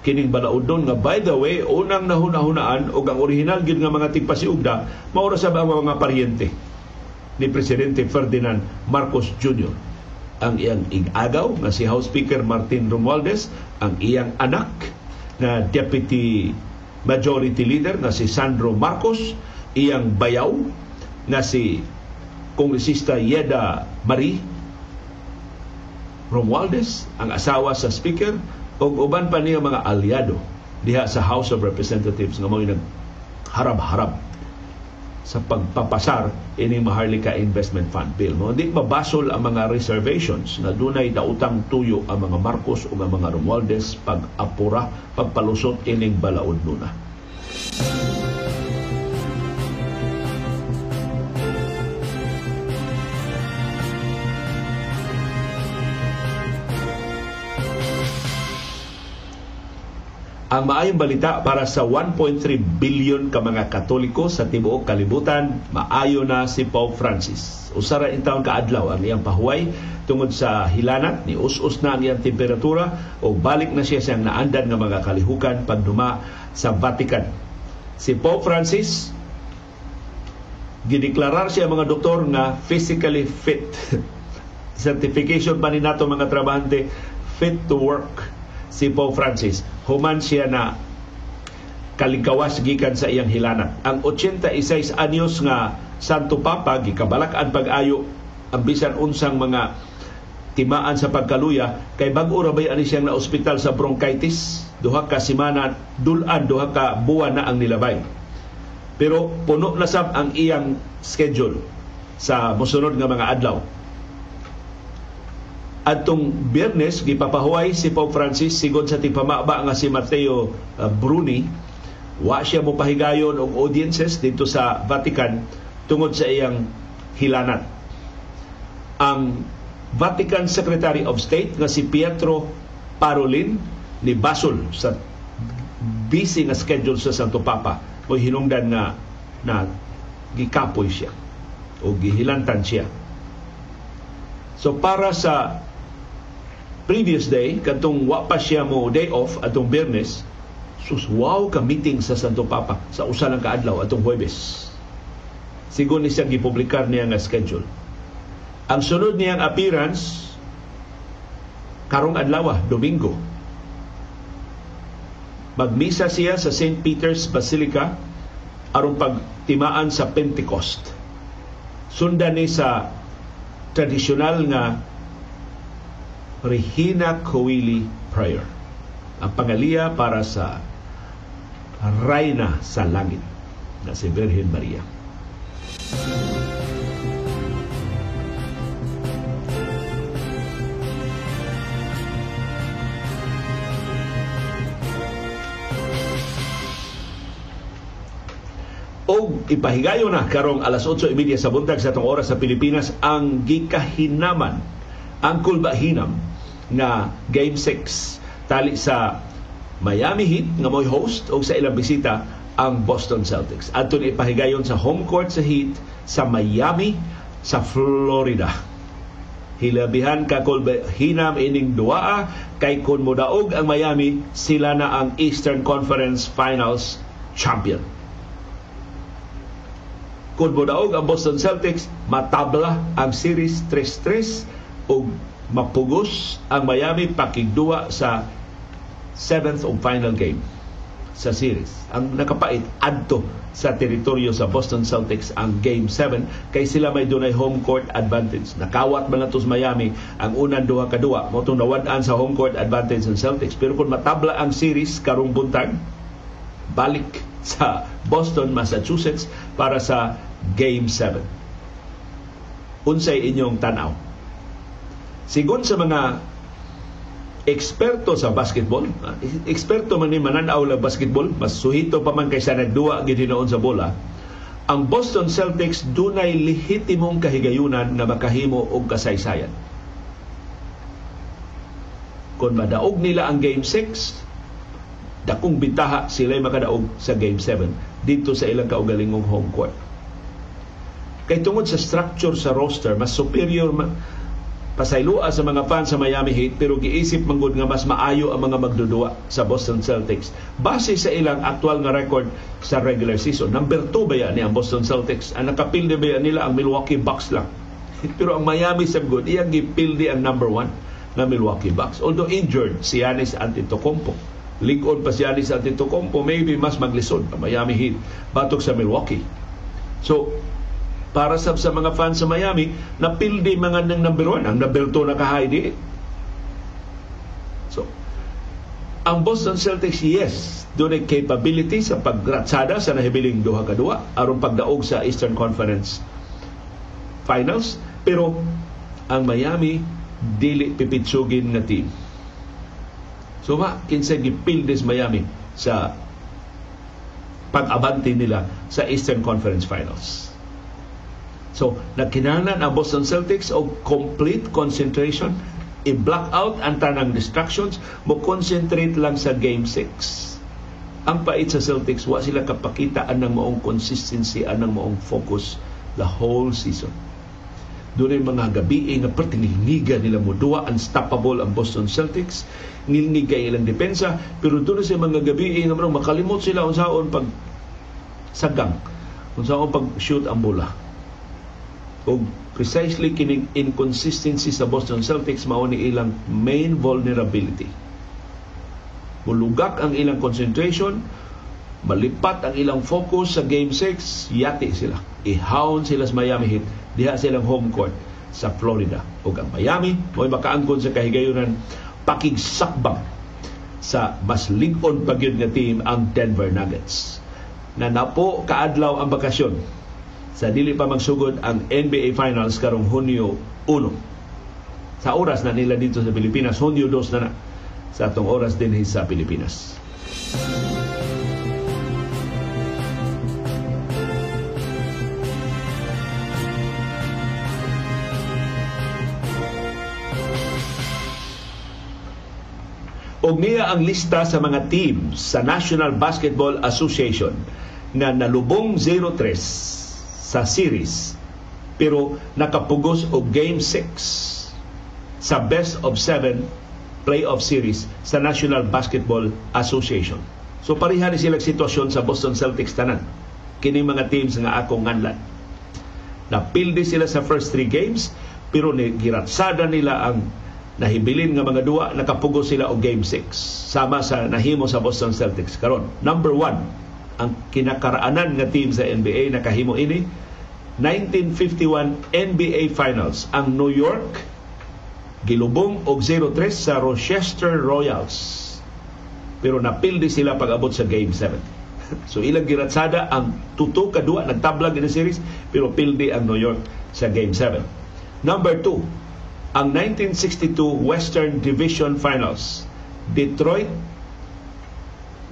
kining balaudon nga by the way unang nahunahunaan og ang original gyud nga mga tigpasiugda mao sa mga paryente? Ni presidente Ferdinand Marcos Jr ang iyang igagaw nga si House Speaker Martin Romualdez, ang iyang anak na Deputy Majority Leader na si Sandro Marcos, iyang bayaw na si Kongresista Yeda Marie Romualdez, ang asawa sa Speaker, o uban pa niya mga aliado diha sa House of Representatives nga mga harab-harab sa pagpapasar ini Maharlika Investment Fund Bill. Mo di mabasol ang mga reservations na dunay dautang tuyo ang mga Marcos o ang mga Romualdez pag-apura, pagpalusot ining balaod nuna. Ang maayong balita para sa 1.3 billion ka mga Katoliko sa tibuok kalibutan, maayo na si Pope Francis. Usara in taon kaadlaw ang iyang pahuway tungod sa hilanat ni us-us na ang iyang temperatura o balik na siya siyang naandan ng mga kalihukan pagduma sa Vatican. Si Pope Francis gideklarar siya mga doktor nga physically fit. Certification pa ni nato mga trabahante fit to work si Pope Francis. Human siya na kalingkawas gikan sa iyang hilanat. Ang 86 anyos nga Santo Papa gikabalak-an pag-ayo ang bisan unsang mga timaan sa pagkaluya kay bag-o ra bay ani siyang na ospital sa bronchitis duha ka semana dulan duha ka buwan na ang nilabay pero puno na sab ang iyang schedule sa mosunod nga mga adlaw Adtong Biyernes gipapahuway si Pope Francis sigon sa tigpamaba nga si Matteo uh, Bruni wa siya mo pahigayon og audiences dito sa Vatican tungod sa iyang hilanat. Ang Vatican Secretary of State nga si Pietro Parolin ni Basol sa busy nga schedule sa Santo Papa mo hinungdan nga na gikapoy siya o gihilantan siya. So para sa previous day, katong wa pa siya mo day off atong Biyernes, sus wow ka meeting sa Santo Papa sa usa lang kaadlaw atong Huwebes. Sigon ni siya gipublikar niya nga schedule. Ang sunod niyang appearance karong adlaw, Domingo. Magmisa siya sa St. Peter's Basilica aron pagtimaan sa Pentecost. Sundan ni sa tradisyonal nga Regina Coeli Prayer. Ang pangaliya para sa Rayna sa Langit na si Virgin Maria. o ipahigayo na karong alas 8:30 sa buntag sa tong oras sa Pilipinas ang gikahinaman ang kulbahinam na Game 6 tali sa Miami Heat nga mo'y host o sa ilang bisita ang Boston Celtics. Adto ni ipahigayon sa home court sa Heat sa Miami sa Florida. Hilabihan ka kung hinam ining duaa kay kun modaog ang Miami, sila na ang Eastern Conference Finals champion. Kung modaog ang Boston Celtics, matabla ang series 3-3 ug mapugos ang Miami pakigduwa sa 7th o final game sa series. Ang nakapait adto sa teritoryo sa Boston Celtics ang Game 7 kay sila may dunay home court advantage. Nakawat man natos Miami ang unang duha ka duha mo nawad-an sa home court advantage ng Celtics. Pero kung matabla ang series karong buntag balik sa Boston, Massachusetts para sa Game 7. Unsay inyong tanaw? Sigon sa mga eksperto sa basketball, ah, eksperto man ni mananaw lang basketball, mas suhito pa man kaysa nagduwa gid sa bola. Ang Boston Celtics dunay lehitimong kahigayunan na makahimo og kasaysayan. Kung madaog nila ang Game 6, dakong bintaha sila makadaog sa Game 7 dito sa ilang kaugalingong home court. Kay tungod sa structure sa roster, mas superior man, pasaylua sa mga fans sa Miami Heat pero giisip manggod nga mas maayo ang mga magdudua sa Boston Celtics base sa ilang aktual nga record sa regular season. Number 2 ba yan ni ang Boston Celtics? Ang nakapilde ba yan nila ang Milwaukee Bucks lang. pero ang Miami sabgod iyang gipilde ang number 1 na Milwaukee Bucks. Although injured si Giannis Antetokounmpo. Ligon pa si Giannis Antetokounmpo maybe mas maglisod ang Miami Heat batok sa Milwaukee. So, para sa, sa mga fans sa Miami, napildi mga ng number one. Ang number two nakahay di. So, ang Boston Celtics, yes, doon ay capability sa pagratsada sa nahibiling duha ka duha aron pagdaog sa Eastern Conference Finals. Pero ang Miami, dili pipitsugin na team. So ma, kinsa gipildes Miami sa pag-abante nila sa Eastern Conference Finals. So, nagkinahanglan ang Boston Celtics og complete concentration, i-block out ang tanang distractions, mo concentrate lang sa Game 6. Ang pait sa Celtics, wa sila kapakita anang maong consistency, anang maong focus the whole season. Doon mga gabi nga pertinilniga nila mo duwa, unstoppable ang Boston Celtics, nilnig kay ilang depensa, pero doon sa mga gabi nga makalimot sila unsaon pag sagang, unsaon pag shoot ang bola o precisely kining inconsistency sa Boston Celtics mao ni ilang main vulnerability. Mulugak ang ilang concentration, malipat ang ilang focus sa Game 6, yati sila. Ihawon sila sa Miami Heat, diha silang home court sa Florida. O ang Miami, mo'y makaangkon sa kahigayunan, pakigsakbang sa mas ligon pa nga team ang Denver Nuggets. Na napo kaadlaw ang bakasyon sa dili pa magsugod ang NBA Finals karong Hunyo 1. Sa oras na nila dito sa Pilipinas, Hunyo 2 na na sa atong oras din sa Pilipinas. og niya ang lista sa mga teams sa National Basketball Association na nalubong 0-3 sa series pero nakapugos og game 6 sa best of 7 playoff series sa National Basketball Association. So pareha ni silang sitwasyon sa Boston Celtics tanan. Kini mga teams nga akong nganlan. Napildi sila sa first three games pero giratsada nila ang nahibilin nga mga duwa nakapugos sila og game 6 sama sa nahimo sa Boston Celtics karon. Number 1 ang kinakaraanan nga team sa NBA nakahimo ini 1951 NBA Finals. Ang New York gilubong og 0-3 sa Rochester Royals. Pero napildi sila pag-abot sa Game 7 so ilang giratsada ang tuto kadua nagtablag in series pero pildi ang New York sa Game 7 number 2 ang 1962 Western Division Finals. Detroit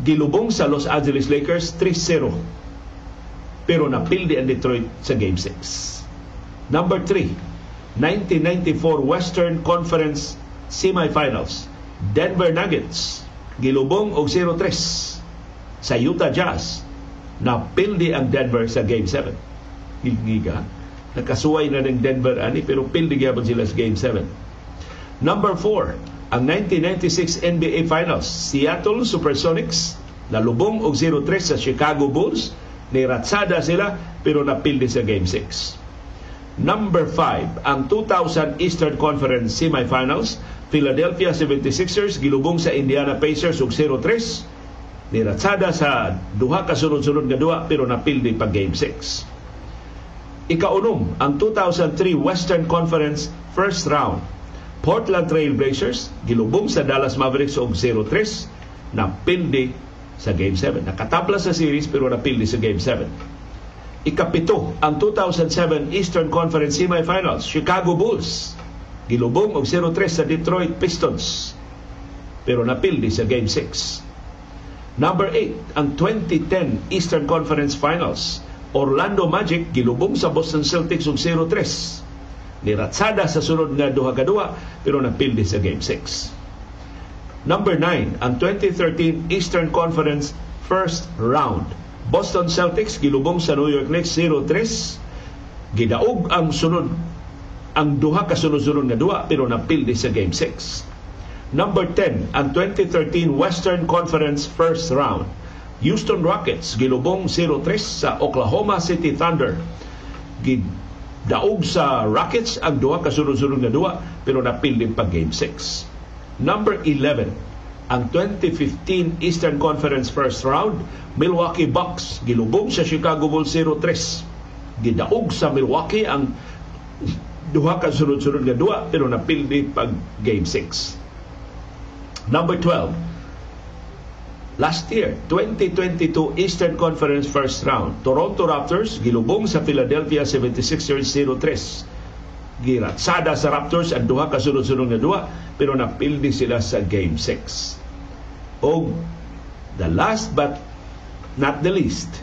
gilubong sa Los Angeles Lakers 3-0. pero napildi ang Detroit sa Game 6. Number 3, 1994 Western Conference Semifinals. Denver Nuggets gilubong og 0-3 sa Utah Jazz. Napildi ang Denver sa Game 7. Gigiga. Nakasuway na ng Denver ani pero pildi gyapon sila sa Game 7. Number 4, ang 1996 NBA Finals. Seattle Supersonics nalubong og 0-3 sa Chicago Bulls Niratsada sila pero napildi sa Game 6. Number 5, ang 2000 Eastern Conference Semifinals, Philadelphia 76ers gilubong sa Indiana Pacers og 0-3. Niratsada sa duha ka sunod-sunod nga duha pero napildi pa Game 6. Ikaunom, ang 2003 Western Conference First Round. Portland Trail Blazers gilubong sa Dallas Mavericks og 0-3 napildi sa Game 7. Nakatabla sa series pero napildi sa Game 7. Ikapito, ang 2007 Eastern Conference Semifinals, Chicago Bulls. Gilubong og 0-3 sa Detroit Pistons pero napildi sa Game 6. Number 8, ang 2010 Eastern Conference Finals. Orlando Magic gilubong sa Boston Celtics og 0-3. Niratsada sa sunod nga duha ka duha pero napildi sa Game 6. Number 9, ang 2013 Eastern Conference First Round. Boston Celtics gilubong sa New York Knicks 0-3. Gidaog ang sunod ang duha ka sunod-sunod nga duha pero napildi sa Game 6. Number 10, ang 2013 Western Conference First Round. Houston Rockets gilubong 0-3 sa Oklahoma City Thunder. Gidaog sa Rockets ang duha ka sunod-sunod nga duha pero napildi pa Game 6. Number 11, ang 2015 Eastern Conference First Round, Milwaukee Bucks gilubog sa Chicago Bulls 0-3. Gidaog sa Milwaukee ang duha ka sunod-sunod nga duha pero napildi pag Game 6. Number 12, Last year, 2022 Eastern Conference First Round, Toronto Raptors gilubong sa Philadelphia 76ers 0-3 giratsada sa Raptors ang duha ka sunod-sunod nga duha pero napildi sila sa game 6 o the last but not the least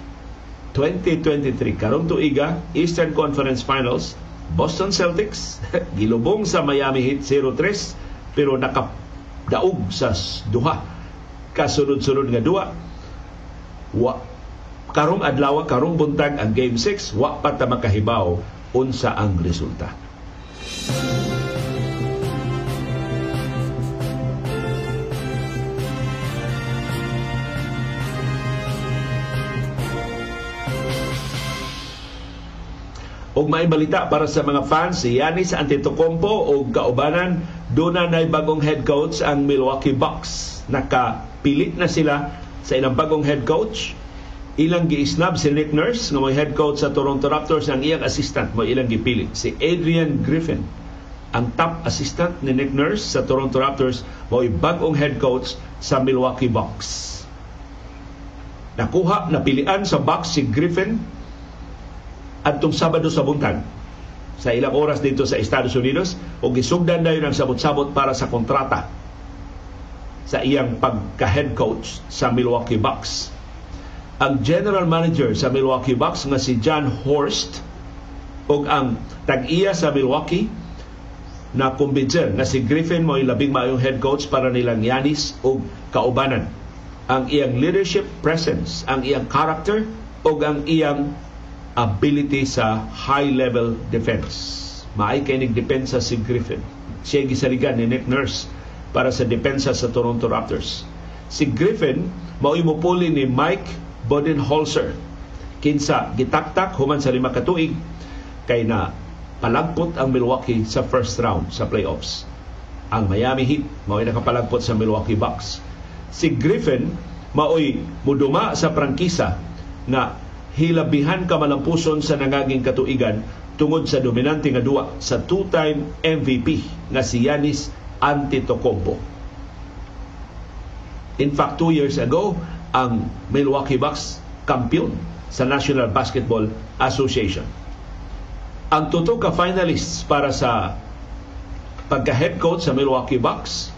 2023 karong tuiga Eastern Conference Finals Boston Celtics gilubong sa Miami Heat 0-3 pero nakadaog sa duha kasunod-sunod nga duha wa karong adlaw karong buntag ang game 6 wa pa ta makahibaw unsa ang resulta Og may balita para sa mga fans, si Yanis Antetokounmpo o kaubanan, doon na bagong head coach ang Milwaukee Bucks. Nakapilit na sila sa ilang bagong head coach. Ilang giisnab si Nick Nurse, nga may head coach sa Toronto Raptors, ang iyang assistant mo ilang gipili, si Adrian Griffin. Ang top assistant ni Nick Nurse sa Toronto Raptors mo bagong head coach sa Milwaukee Bucks. Nakuha, napilian sa Bucks si Griffin adtong Sabado sa buntag sa ilang oras dito sa Estados Unidos o gisugdan na yun ang sabot-sabot para sa kontrata sa iyang pagka-head coach sa Milwaukee Bucks. Ang general manager sa Milwaukee Bucks nga si John Horst o ang tag-iya sa Milwaukee na kumbinser na si Griffin mo labing maayong head coach para nilang Yanis o kaubanan. Ang iyang leadership presence, ang iyang character o ang iyang ability sa high-level defense. Maay kay depensa si Griffin. Siya gisaligan ni Nick Nurse para sa depensa sa Toronto Raptors. Si Griffin, mao'y mupuli ni Mike Bodenholzer. Kinsa gitaktak human sa lima katuig kay na palagpot ang Milwaukee sa first round sa playoffs. Ang Miami Heat mao'y nakapalagpot sa Milwaukee Bucks. Si Griffin mao'y muduma sa prangkisa na hilabihan kamalampuson sa nangaging katuigan tungod sa dominante nga duwa sa two-time MVP nga si Yanis Antetokounmpo. In fact, two years ago, ang Milwaukee Bucks kampiyon sa National Basketball Association. Ang tuto ka finalists para sa pagka-head coach sa Milwaukee Bucks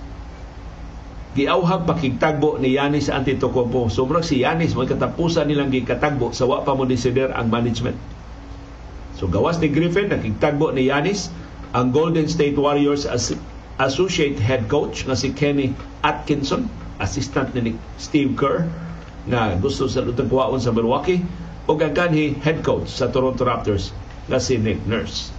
giawhag pakigtagbo ni Yanis Antetokounmpo. Sobrang si Yanis mo katapusan nilang gikatagbo sa wa pa mo desider ang management. So gawas ni Griffin nakigtagbo ni Yanis ang Golden State Warriors as associate head coach nga si Kenny Atkinson, assistant ni Steve Kerr na gusto sa lutang kuwaon sa Milwaukee o ang head coach sa Toronto Raptors nga si Nick Nurse.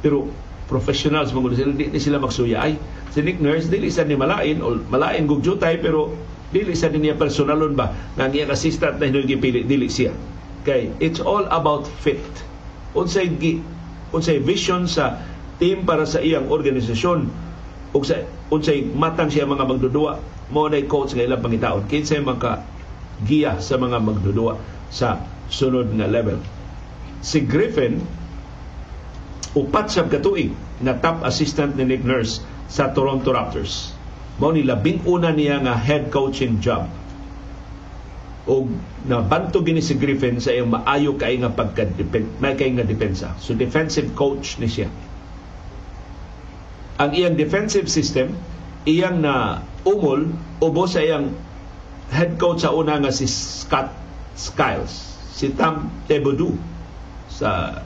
Pero professionals mo sila, di, di sila magsuya. Ay si Nick Nurse dili sa ni malain o malain gug jutay pero dili sa niya personalon ba? Nga ang assistant na hinugi pili dili siya. Kay it's all about fit. Unsay unsay vision sa team para sa iyang organisasyon ug sa unsay matang siya mga magdudua mo na coach nga ilang pangitaon kinsay maka giya sa mga magdudua sa sunod nga level si Griffin upat sa katuig na top assistant ni Nick Nurse sa Toronto Raptors. Mao ni labing una niya nga head coaching job. O nabanto gini si Griffin sa iyang maayo kay nga pagka may kay nga depensa. So defensive coach ni siya. Ang iyang defensive system iyang na umol ubo sa iyang head coach sa una nga si Scott Skiles, si Tam Tebodu sa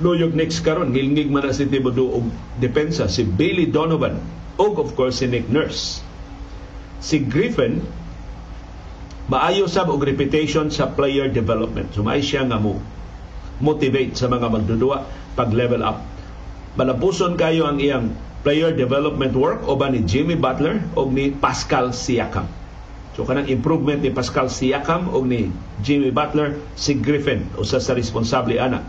Luyog next karon ngilngig man na si Thibodeau og depensa si Bailey Donovan og of course si Nick Nurse. Si Griffin maayo sab og reputation sa player development. Sumay siya nga mo motivate sa mga magdudua pag level up. Malapuson kayo ang iyang player development work o ba ni Jimmy Butler o ni Pascal Siakam. So kanang improvement ni Pascal Siakam o ni Jimmy Butler si Griffin usa sa responsable ana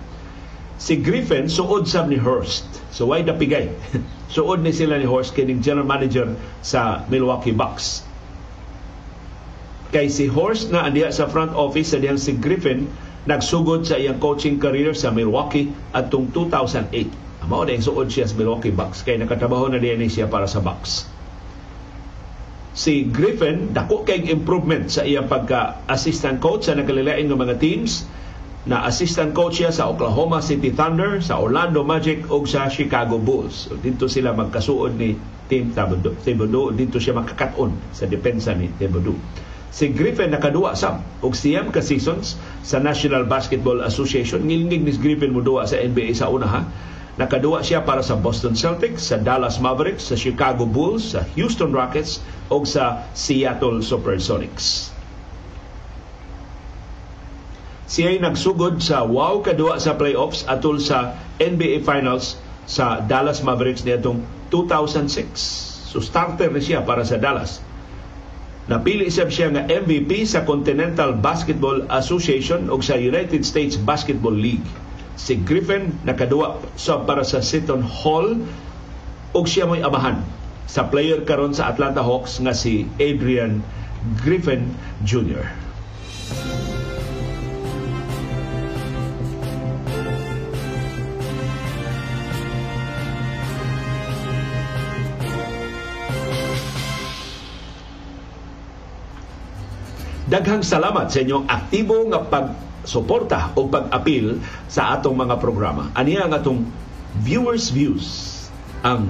si Griffin suod sab ni Hurst. So why dapigay? suod ni sila ni Hurst kining general manager sa Milwaukee Bucks. Kay si Hurst na andiya sa front office sa diyang si Griffin nagsugod sa iyang coaching career sa Milwaukee atong 2008. Mao na suod siya sa Milwaukee Bucks kay nakatrabaho na diyan siya para sa Bucks. Si Griffin dako kay improvement sa iyang pagka-assistant coach sa nakalilain ng mga teams na assistant coach siya sa Oklahoma City Thunder, sa Orlando Magic o sa Chicago Bulls. So, dito sila magkasuod ni Team Thibodeau. Dito siya makakaton sa depensa ni Thibodeau. Si Griffin nakaduwa sa og siyam ka seasons sa National Basketball Association. Ngilingig ni Griffin mo duwa sa NBA sa una ha. Nakaduwa siya para sa Boston Celtics, sa Dallas Mavericks, sa Chicago Bulls, sa Houston Rockets o sa Seattle Supersonics. Siya ay nagsugod sa wow kadua sa playoffs atol sa NBA Finals sa Dallas Mavericks niadtong 2006. So starter na siya para sa Dallas. Napili siya siya nga MVP sa Continental Basketball Association o sa United States Basketball League. Si Griffin nakaduwa sa para sa Seton Hall ug siya mo'y amahan sa player karon sa Atlanta Hawks nga si Adrian Griffin Jr. Daghang salamat sa inyong aktibo nga pagsuporta o pag-apil sa atong mga programa. Ani ang atong viewers views ang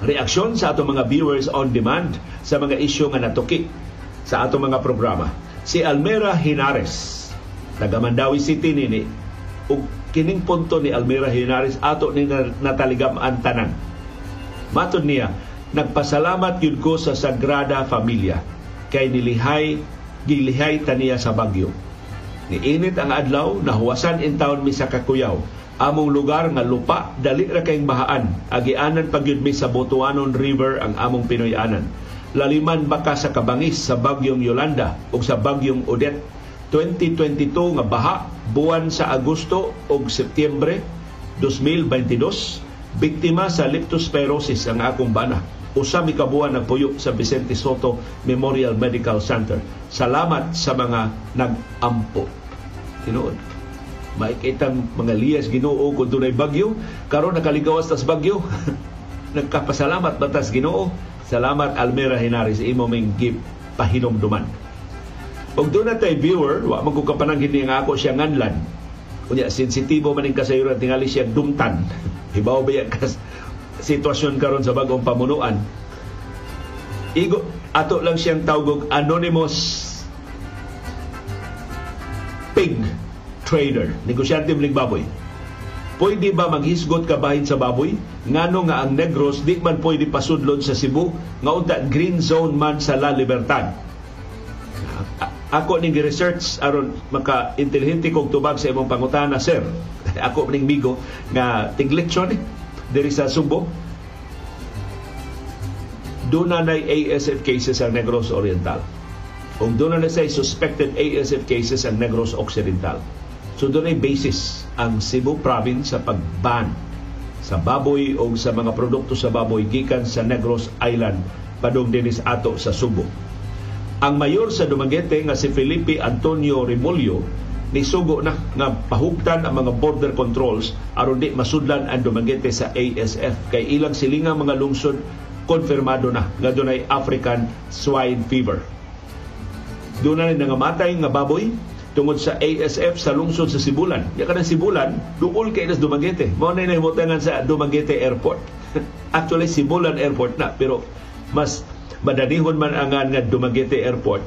reaksyon sa atong mga viewers on demand sa mga isyu nga natuki sa atong mga programa. Si Almera Hinares, taga Mandawi City nini, ug kining punto ni Almera Hinares ato ni nataligam ang tanan. Matod niya, nagpasalamat yun ko sa Sagrada Familia kay nilihay gilihay taniya sa bagyo. Niinit ang adlaw, nahuwasan in town mi sa Kakuyaw. Among lugar nga lupa, dali ra kayong bahaan. Agianan pagyud mi sa Botuanon River ang among Pinoyanan. Laliman baka sa kabangis sa bagyong Yolanda o sa bagyong Odette. 2022 nga baha, buwan sa Agosto o Setyembre 2022, biktima sa leptospirosis ang akong bana usa mi kabuan nagpuyo sa Vicente Soto Memorial Medical Center. Salamat sa mga nag-ampo. Tinuod. Maikitang mga liyas Ginoo kung dunay bagyo, karon nakaligawas tas bagyo. Nagkapasalamat batas Ginoo. Salamat Almera Hinaris imo ming gift pahinomduman. Og doon na tay viewer, wa man ko hindi nga ako siya nganlan. Kunya sensitibo man ning kasayuran tingali siya dumtan. Hibaw ba yan kas sitwasyon karon sa bagong pamunuan Igo, ato lang siyang tawgog anonymous pig trader, negosyante ng baboy. Pwede ba maghisgot ka bahin sa baboy? Ngano nga ang Negros di man pwede pasudlon sa Cebu nga unta green zone man sa La Libertad. Ako ning research aron maka intelihente kog tubag sa imong pangutana sir. Ako ning migo nga tigleksyon eh, diri sa Subo. Doon na ASF cases ang Negros Oriental. Kung doon na say suspected ASF cases ang Negros Occidental. So doon ay basis ang Cebu Province sa pag-ban sa baboy o sa mga produkto sa baboy gikan sa Negros Island padung dinis ato sa Subo. Ang mayor sa Dumaguete nga si Felipe Antonio Remolio ni sugo na nga pahugtan ang mga border controls aron di masudlan ang Dumaguete sa ASF kay ilang silingang mga lungsod konfirmado na nga dunay African swine fever. Doon na nangamatay nga baboy tungod sa ASF sa lungsod sa Sibulan. Ya kanang Sibulan, duol kay nas Dumaguete. Mao na nahimutangan sa Dumaguete Airport. Actually Sibulan Airport na pero mas madanihon man ang nga Dumaguete Airport.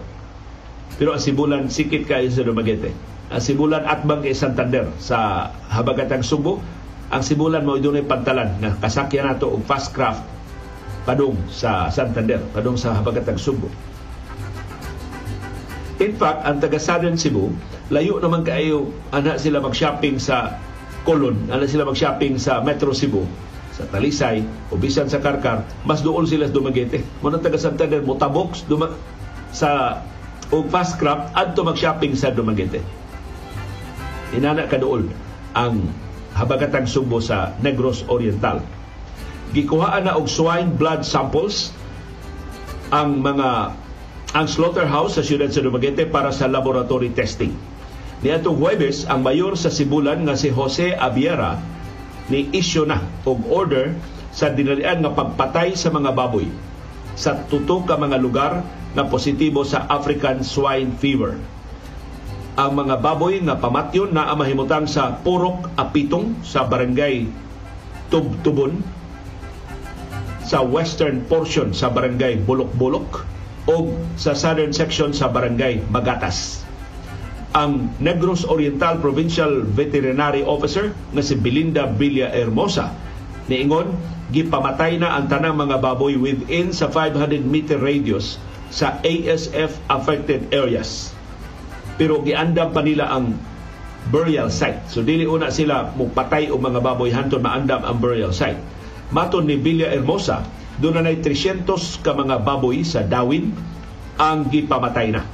Pero ang Sibulan sikit kayo sa Dumaguete. Ang Sibulan atbang kay Santander sa habagatang Subo. Ang Sibulan mao dunay pantalan nga kasakyan nato og fast craft padung sa Santander, padung sa habagatang Subo. In fact, ang taga Southern Cebu, layo naman kayo ana sila mag-shopping sa Colon, ana sila mag-shopping sa Metro Cebu, sa Talisay, o bisan sa Karkar, mas doon sila sa Dumaguete. Muna taga Santander, Mutabox, duma, sa o fast craft adto mag-shopping sa Dumaguete. Inana ka doon ang habagatang Subo sa Negros Oriental. Gikuhaan na og swine blood samples ang mga ang slaughterhouse sa siyudad sa Dumaguete para sa laboratory testing. Niadtong Huwebes, ang mayor sa Sibulan nga si Jose Abiera ni isyo na og order sa dinalian nga pagpatay sa mga baboy sa tutok ka mga lugar na positibo sa African swine fever. Ang mga baboy nga pamatyon na mahimutang sa Purok Apitong sa barangay Tubtubon sa western portion sa barangay Bulok-Bulok o sa southern section sa barangay Magatas. Ang Negros Oriental Provincial Veterinary Officer nga si Belinda Villa Hermosa niingon gipamatay na ang tanang mga baboy within sa 500 meter radius sa ASF affected areas. Pero giandam pa nila ang burial site. So dili una sila mupatay og mga baboy hanton maandam ang burial site. Maton ni Villa Hermosa, doon na 300 ka mga baboy sa Dawin ang gipamatay na.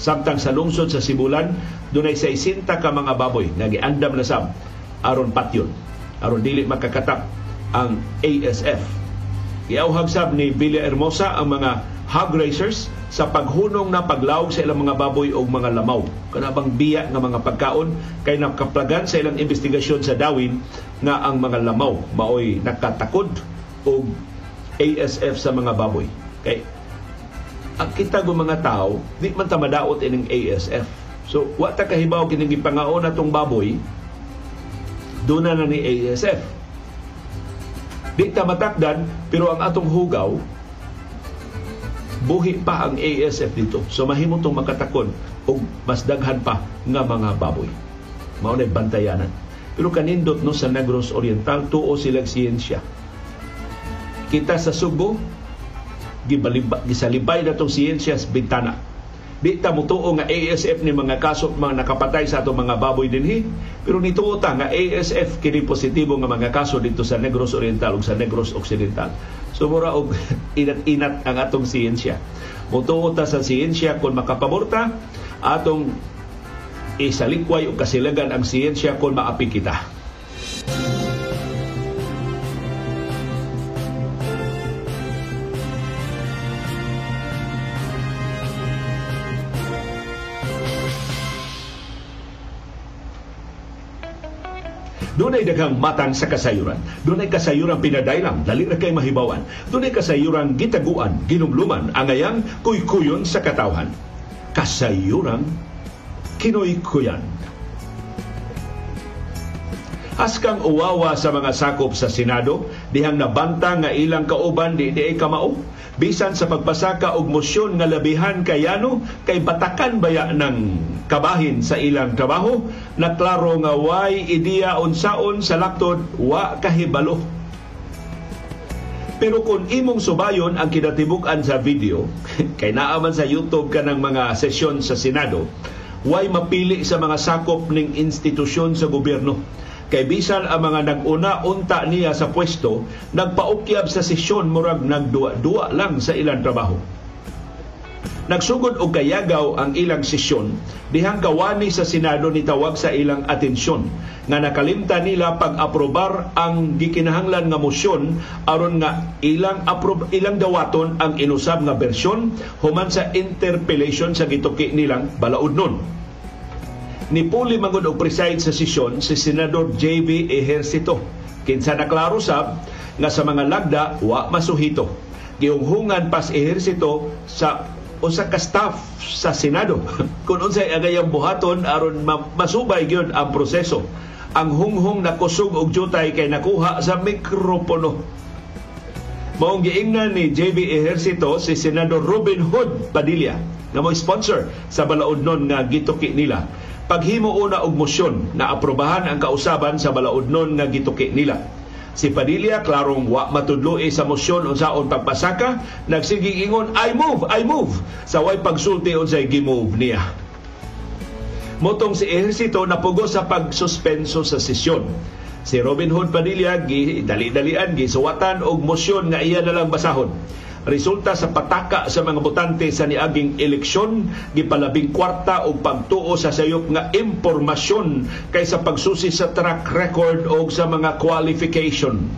Samtang sa lungsod sa Sibulan, doon ay 60 ka mga baboy nga giandam na sab aron patyon. Aron dili makakatap ang ASF. Iauhag sab ni Villa Hermosa ang mga hog racers sa paghunong na paglawog sa ilang mga baboy o mga lamaw. Kanabang biya nga mga pagkaon kay nakaplagan sa ilang investigasyon sa Dawin nga ang mga lamaw maoy nakatakod o ASF sa mga baboy. Kay ang kita go mga tao, di man ta madaot ining ASF. So, wa ta kahibaw kining gipangaon atong baboy, doon na, ni ASF. Di ta matakdan, pero ang atong hugaw, buhi pa ang ASF dito. So mahimo tong makatakon og mas daghan pa nga mga baboy. Mao na bantayanan. Pero kanindot no sa Negros Oriental tuo silang siyensya kita sa Subo gisalibay na itong siyensya sa bintana. Di ta mutuo nga ASF ni mga kaso mga nakapatay sa atong mga baboy dinhi. Pero nituo ta nga ASF kini positibo nga mga kaso dito sa Negros Oriental ug sa Negros Occidental. So mura og inat-inat ang atong siyensya. Mutuo ta sa siyensya kung makapaborta atong isalikway o kasilagan ang siyensya kung maapi kita. Doon ay daghang matang sa kasayuran. Doon ay kasayuran pinadailang, dali na kay mahibawan. Doon ay kasayuran gitaguan, ginumluman, angayang kuykuyon sa katawhan. Kasayuran kinoy-kuyan. Askang uwawa sa mga sakop sa Senado, dihang nabanta nga ilang kauban di di kamao, bisan sa pagpasaka og mosyon nga labihan kayano kay batakan baya ng kabahin sa ilang trabaho? Na klaro nga way ideya unsaon sa laktod wa kahibalo. Pero kung imong subayon ang kinatibuk-an sa video, kay naaman sa YouTube ka ng mga sesyon sa Senado, way mapili sa mga sakop ning institusyon sa gobyerno. Kay bisan ang mga nag-una unta niya sa pwesto, nagpaukyab sa sesyon murag nagduwa-duwa lang sa ilang trabaho. Nagsugod og kayagaw ang ilang sesyon dihang kawani sa Senado ni tawag sa ilang atensyon nga nakalimta nila pag-aprobar ang gikinahanglan nga mosyon aron nga ilang aprob ilang dawaton ang inusab nga bersyon human sa interpellation sa gituki nilang balaudnon. Ni Puli mangod og preside sa sesyon si Senador JV Ejercito. Kinsa naklaro sab nga sa mga lagda wa masuhito. Giunghungan pas ehersito sa usa ka staff sa Senado kung unsay agayang buhaton aron masubay gyud ang proseso ang hunghong nakusog og jutay kay nakuha sa mikropono Maong giingnan ni JB Ejercito si Senador Robin Hood Padilla nga mo sponsor sa balaodnon nga gituki nila. Paghimo una og mosyon na aprobahan ang kausaban sa balaodnon nga gituki nila Si Padilla klarong wa matudloi sa mosyon unsaon pagpasaka, nagsiging ingon I move, I move. Sa way pagsulti unsay gimove niya. Motong si ehersito napugo sa pagsuspenso sa sesyon. Si Robin Hood Padilla gi dali-dalian gisuwatan og mosyon nga iya na lang basahon resulta sa pataka sa mga botante sa niaging eleksyon gipalabing kwarta og pagtuo sa sayop nga impormasyon kaysa pagsusi sa track record o sa mga qualification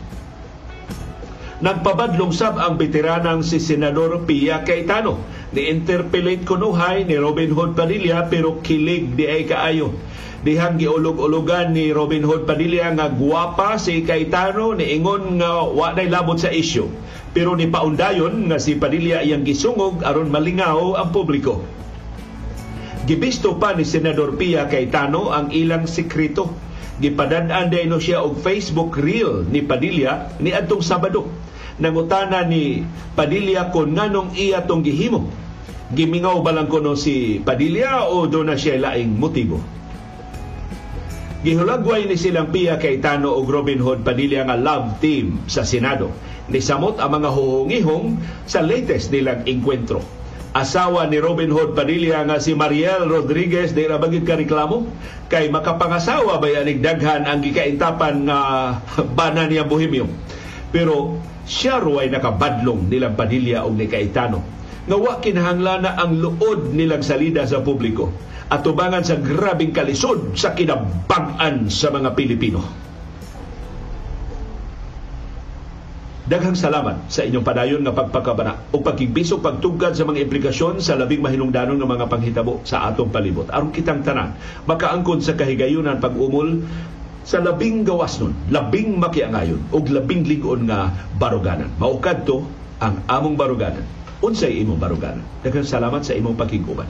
Nagpabadlong sab ang veteranang si Senador Pia Cayetano. Ni-interpellate kunuhay ni Robin Hood Padilla pero kilig di ay kaayo dihang giulog-ulogan ni Robin Hood Padilla nga guwapa si Cayetano ni ingon nga wa labot sa isyu. Pero ni paundayon nga si Padilla iyang gisungog aron malingaw ang publiko. Gibisto pa ni Senador Pia Cayetano ang ilang sekreto. Gipadad-an no siya og Facebook reel ni Padilla ni adtong Sabado. Nangutana ni Padilla kung nganong iya tong gihimo. Gimingaw ba lang kuno si Padilla o do na siya laing motibo? Gihulagway ni silang Pia Cayetano o Robin Hood Padilla nga love team sa Senado. Nisamot ang mga huhungihong sa latest nilang engkwentro. Asawa ni Robin Hood Padilla nga si Mariel Rodriguez di rabagid ka reklamo kay makapangasawa ba yanig daghan ang gikaintapan nga bana niya Bohemio. Pero siya ruway nakabadlong nilang Padilla o ni Cayetano nga wa kinahanglan na ang luod nilang salida sa publiko at tubangan sa grabing kalisod sa kinabang-an sa mga Pilipino. Daghang salamat sa inyong padayon nga pagpakabana o pagkigbisog pagtugkad sa mga implikasyon sa labing mahinungdanon ng mga panghitabo sa atong palibot. Aron kitang tanan, makaangkon sa kahigayunan pag-umol sa labing gawas nun, labing makiangayon o labing ligon nga baruganan. Maukad to ang among baruganan. Unsay imong baruganan. Daghang salamat sa imong pakiguban.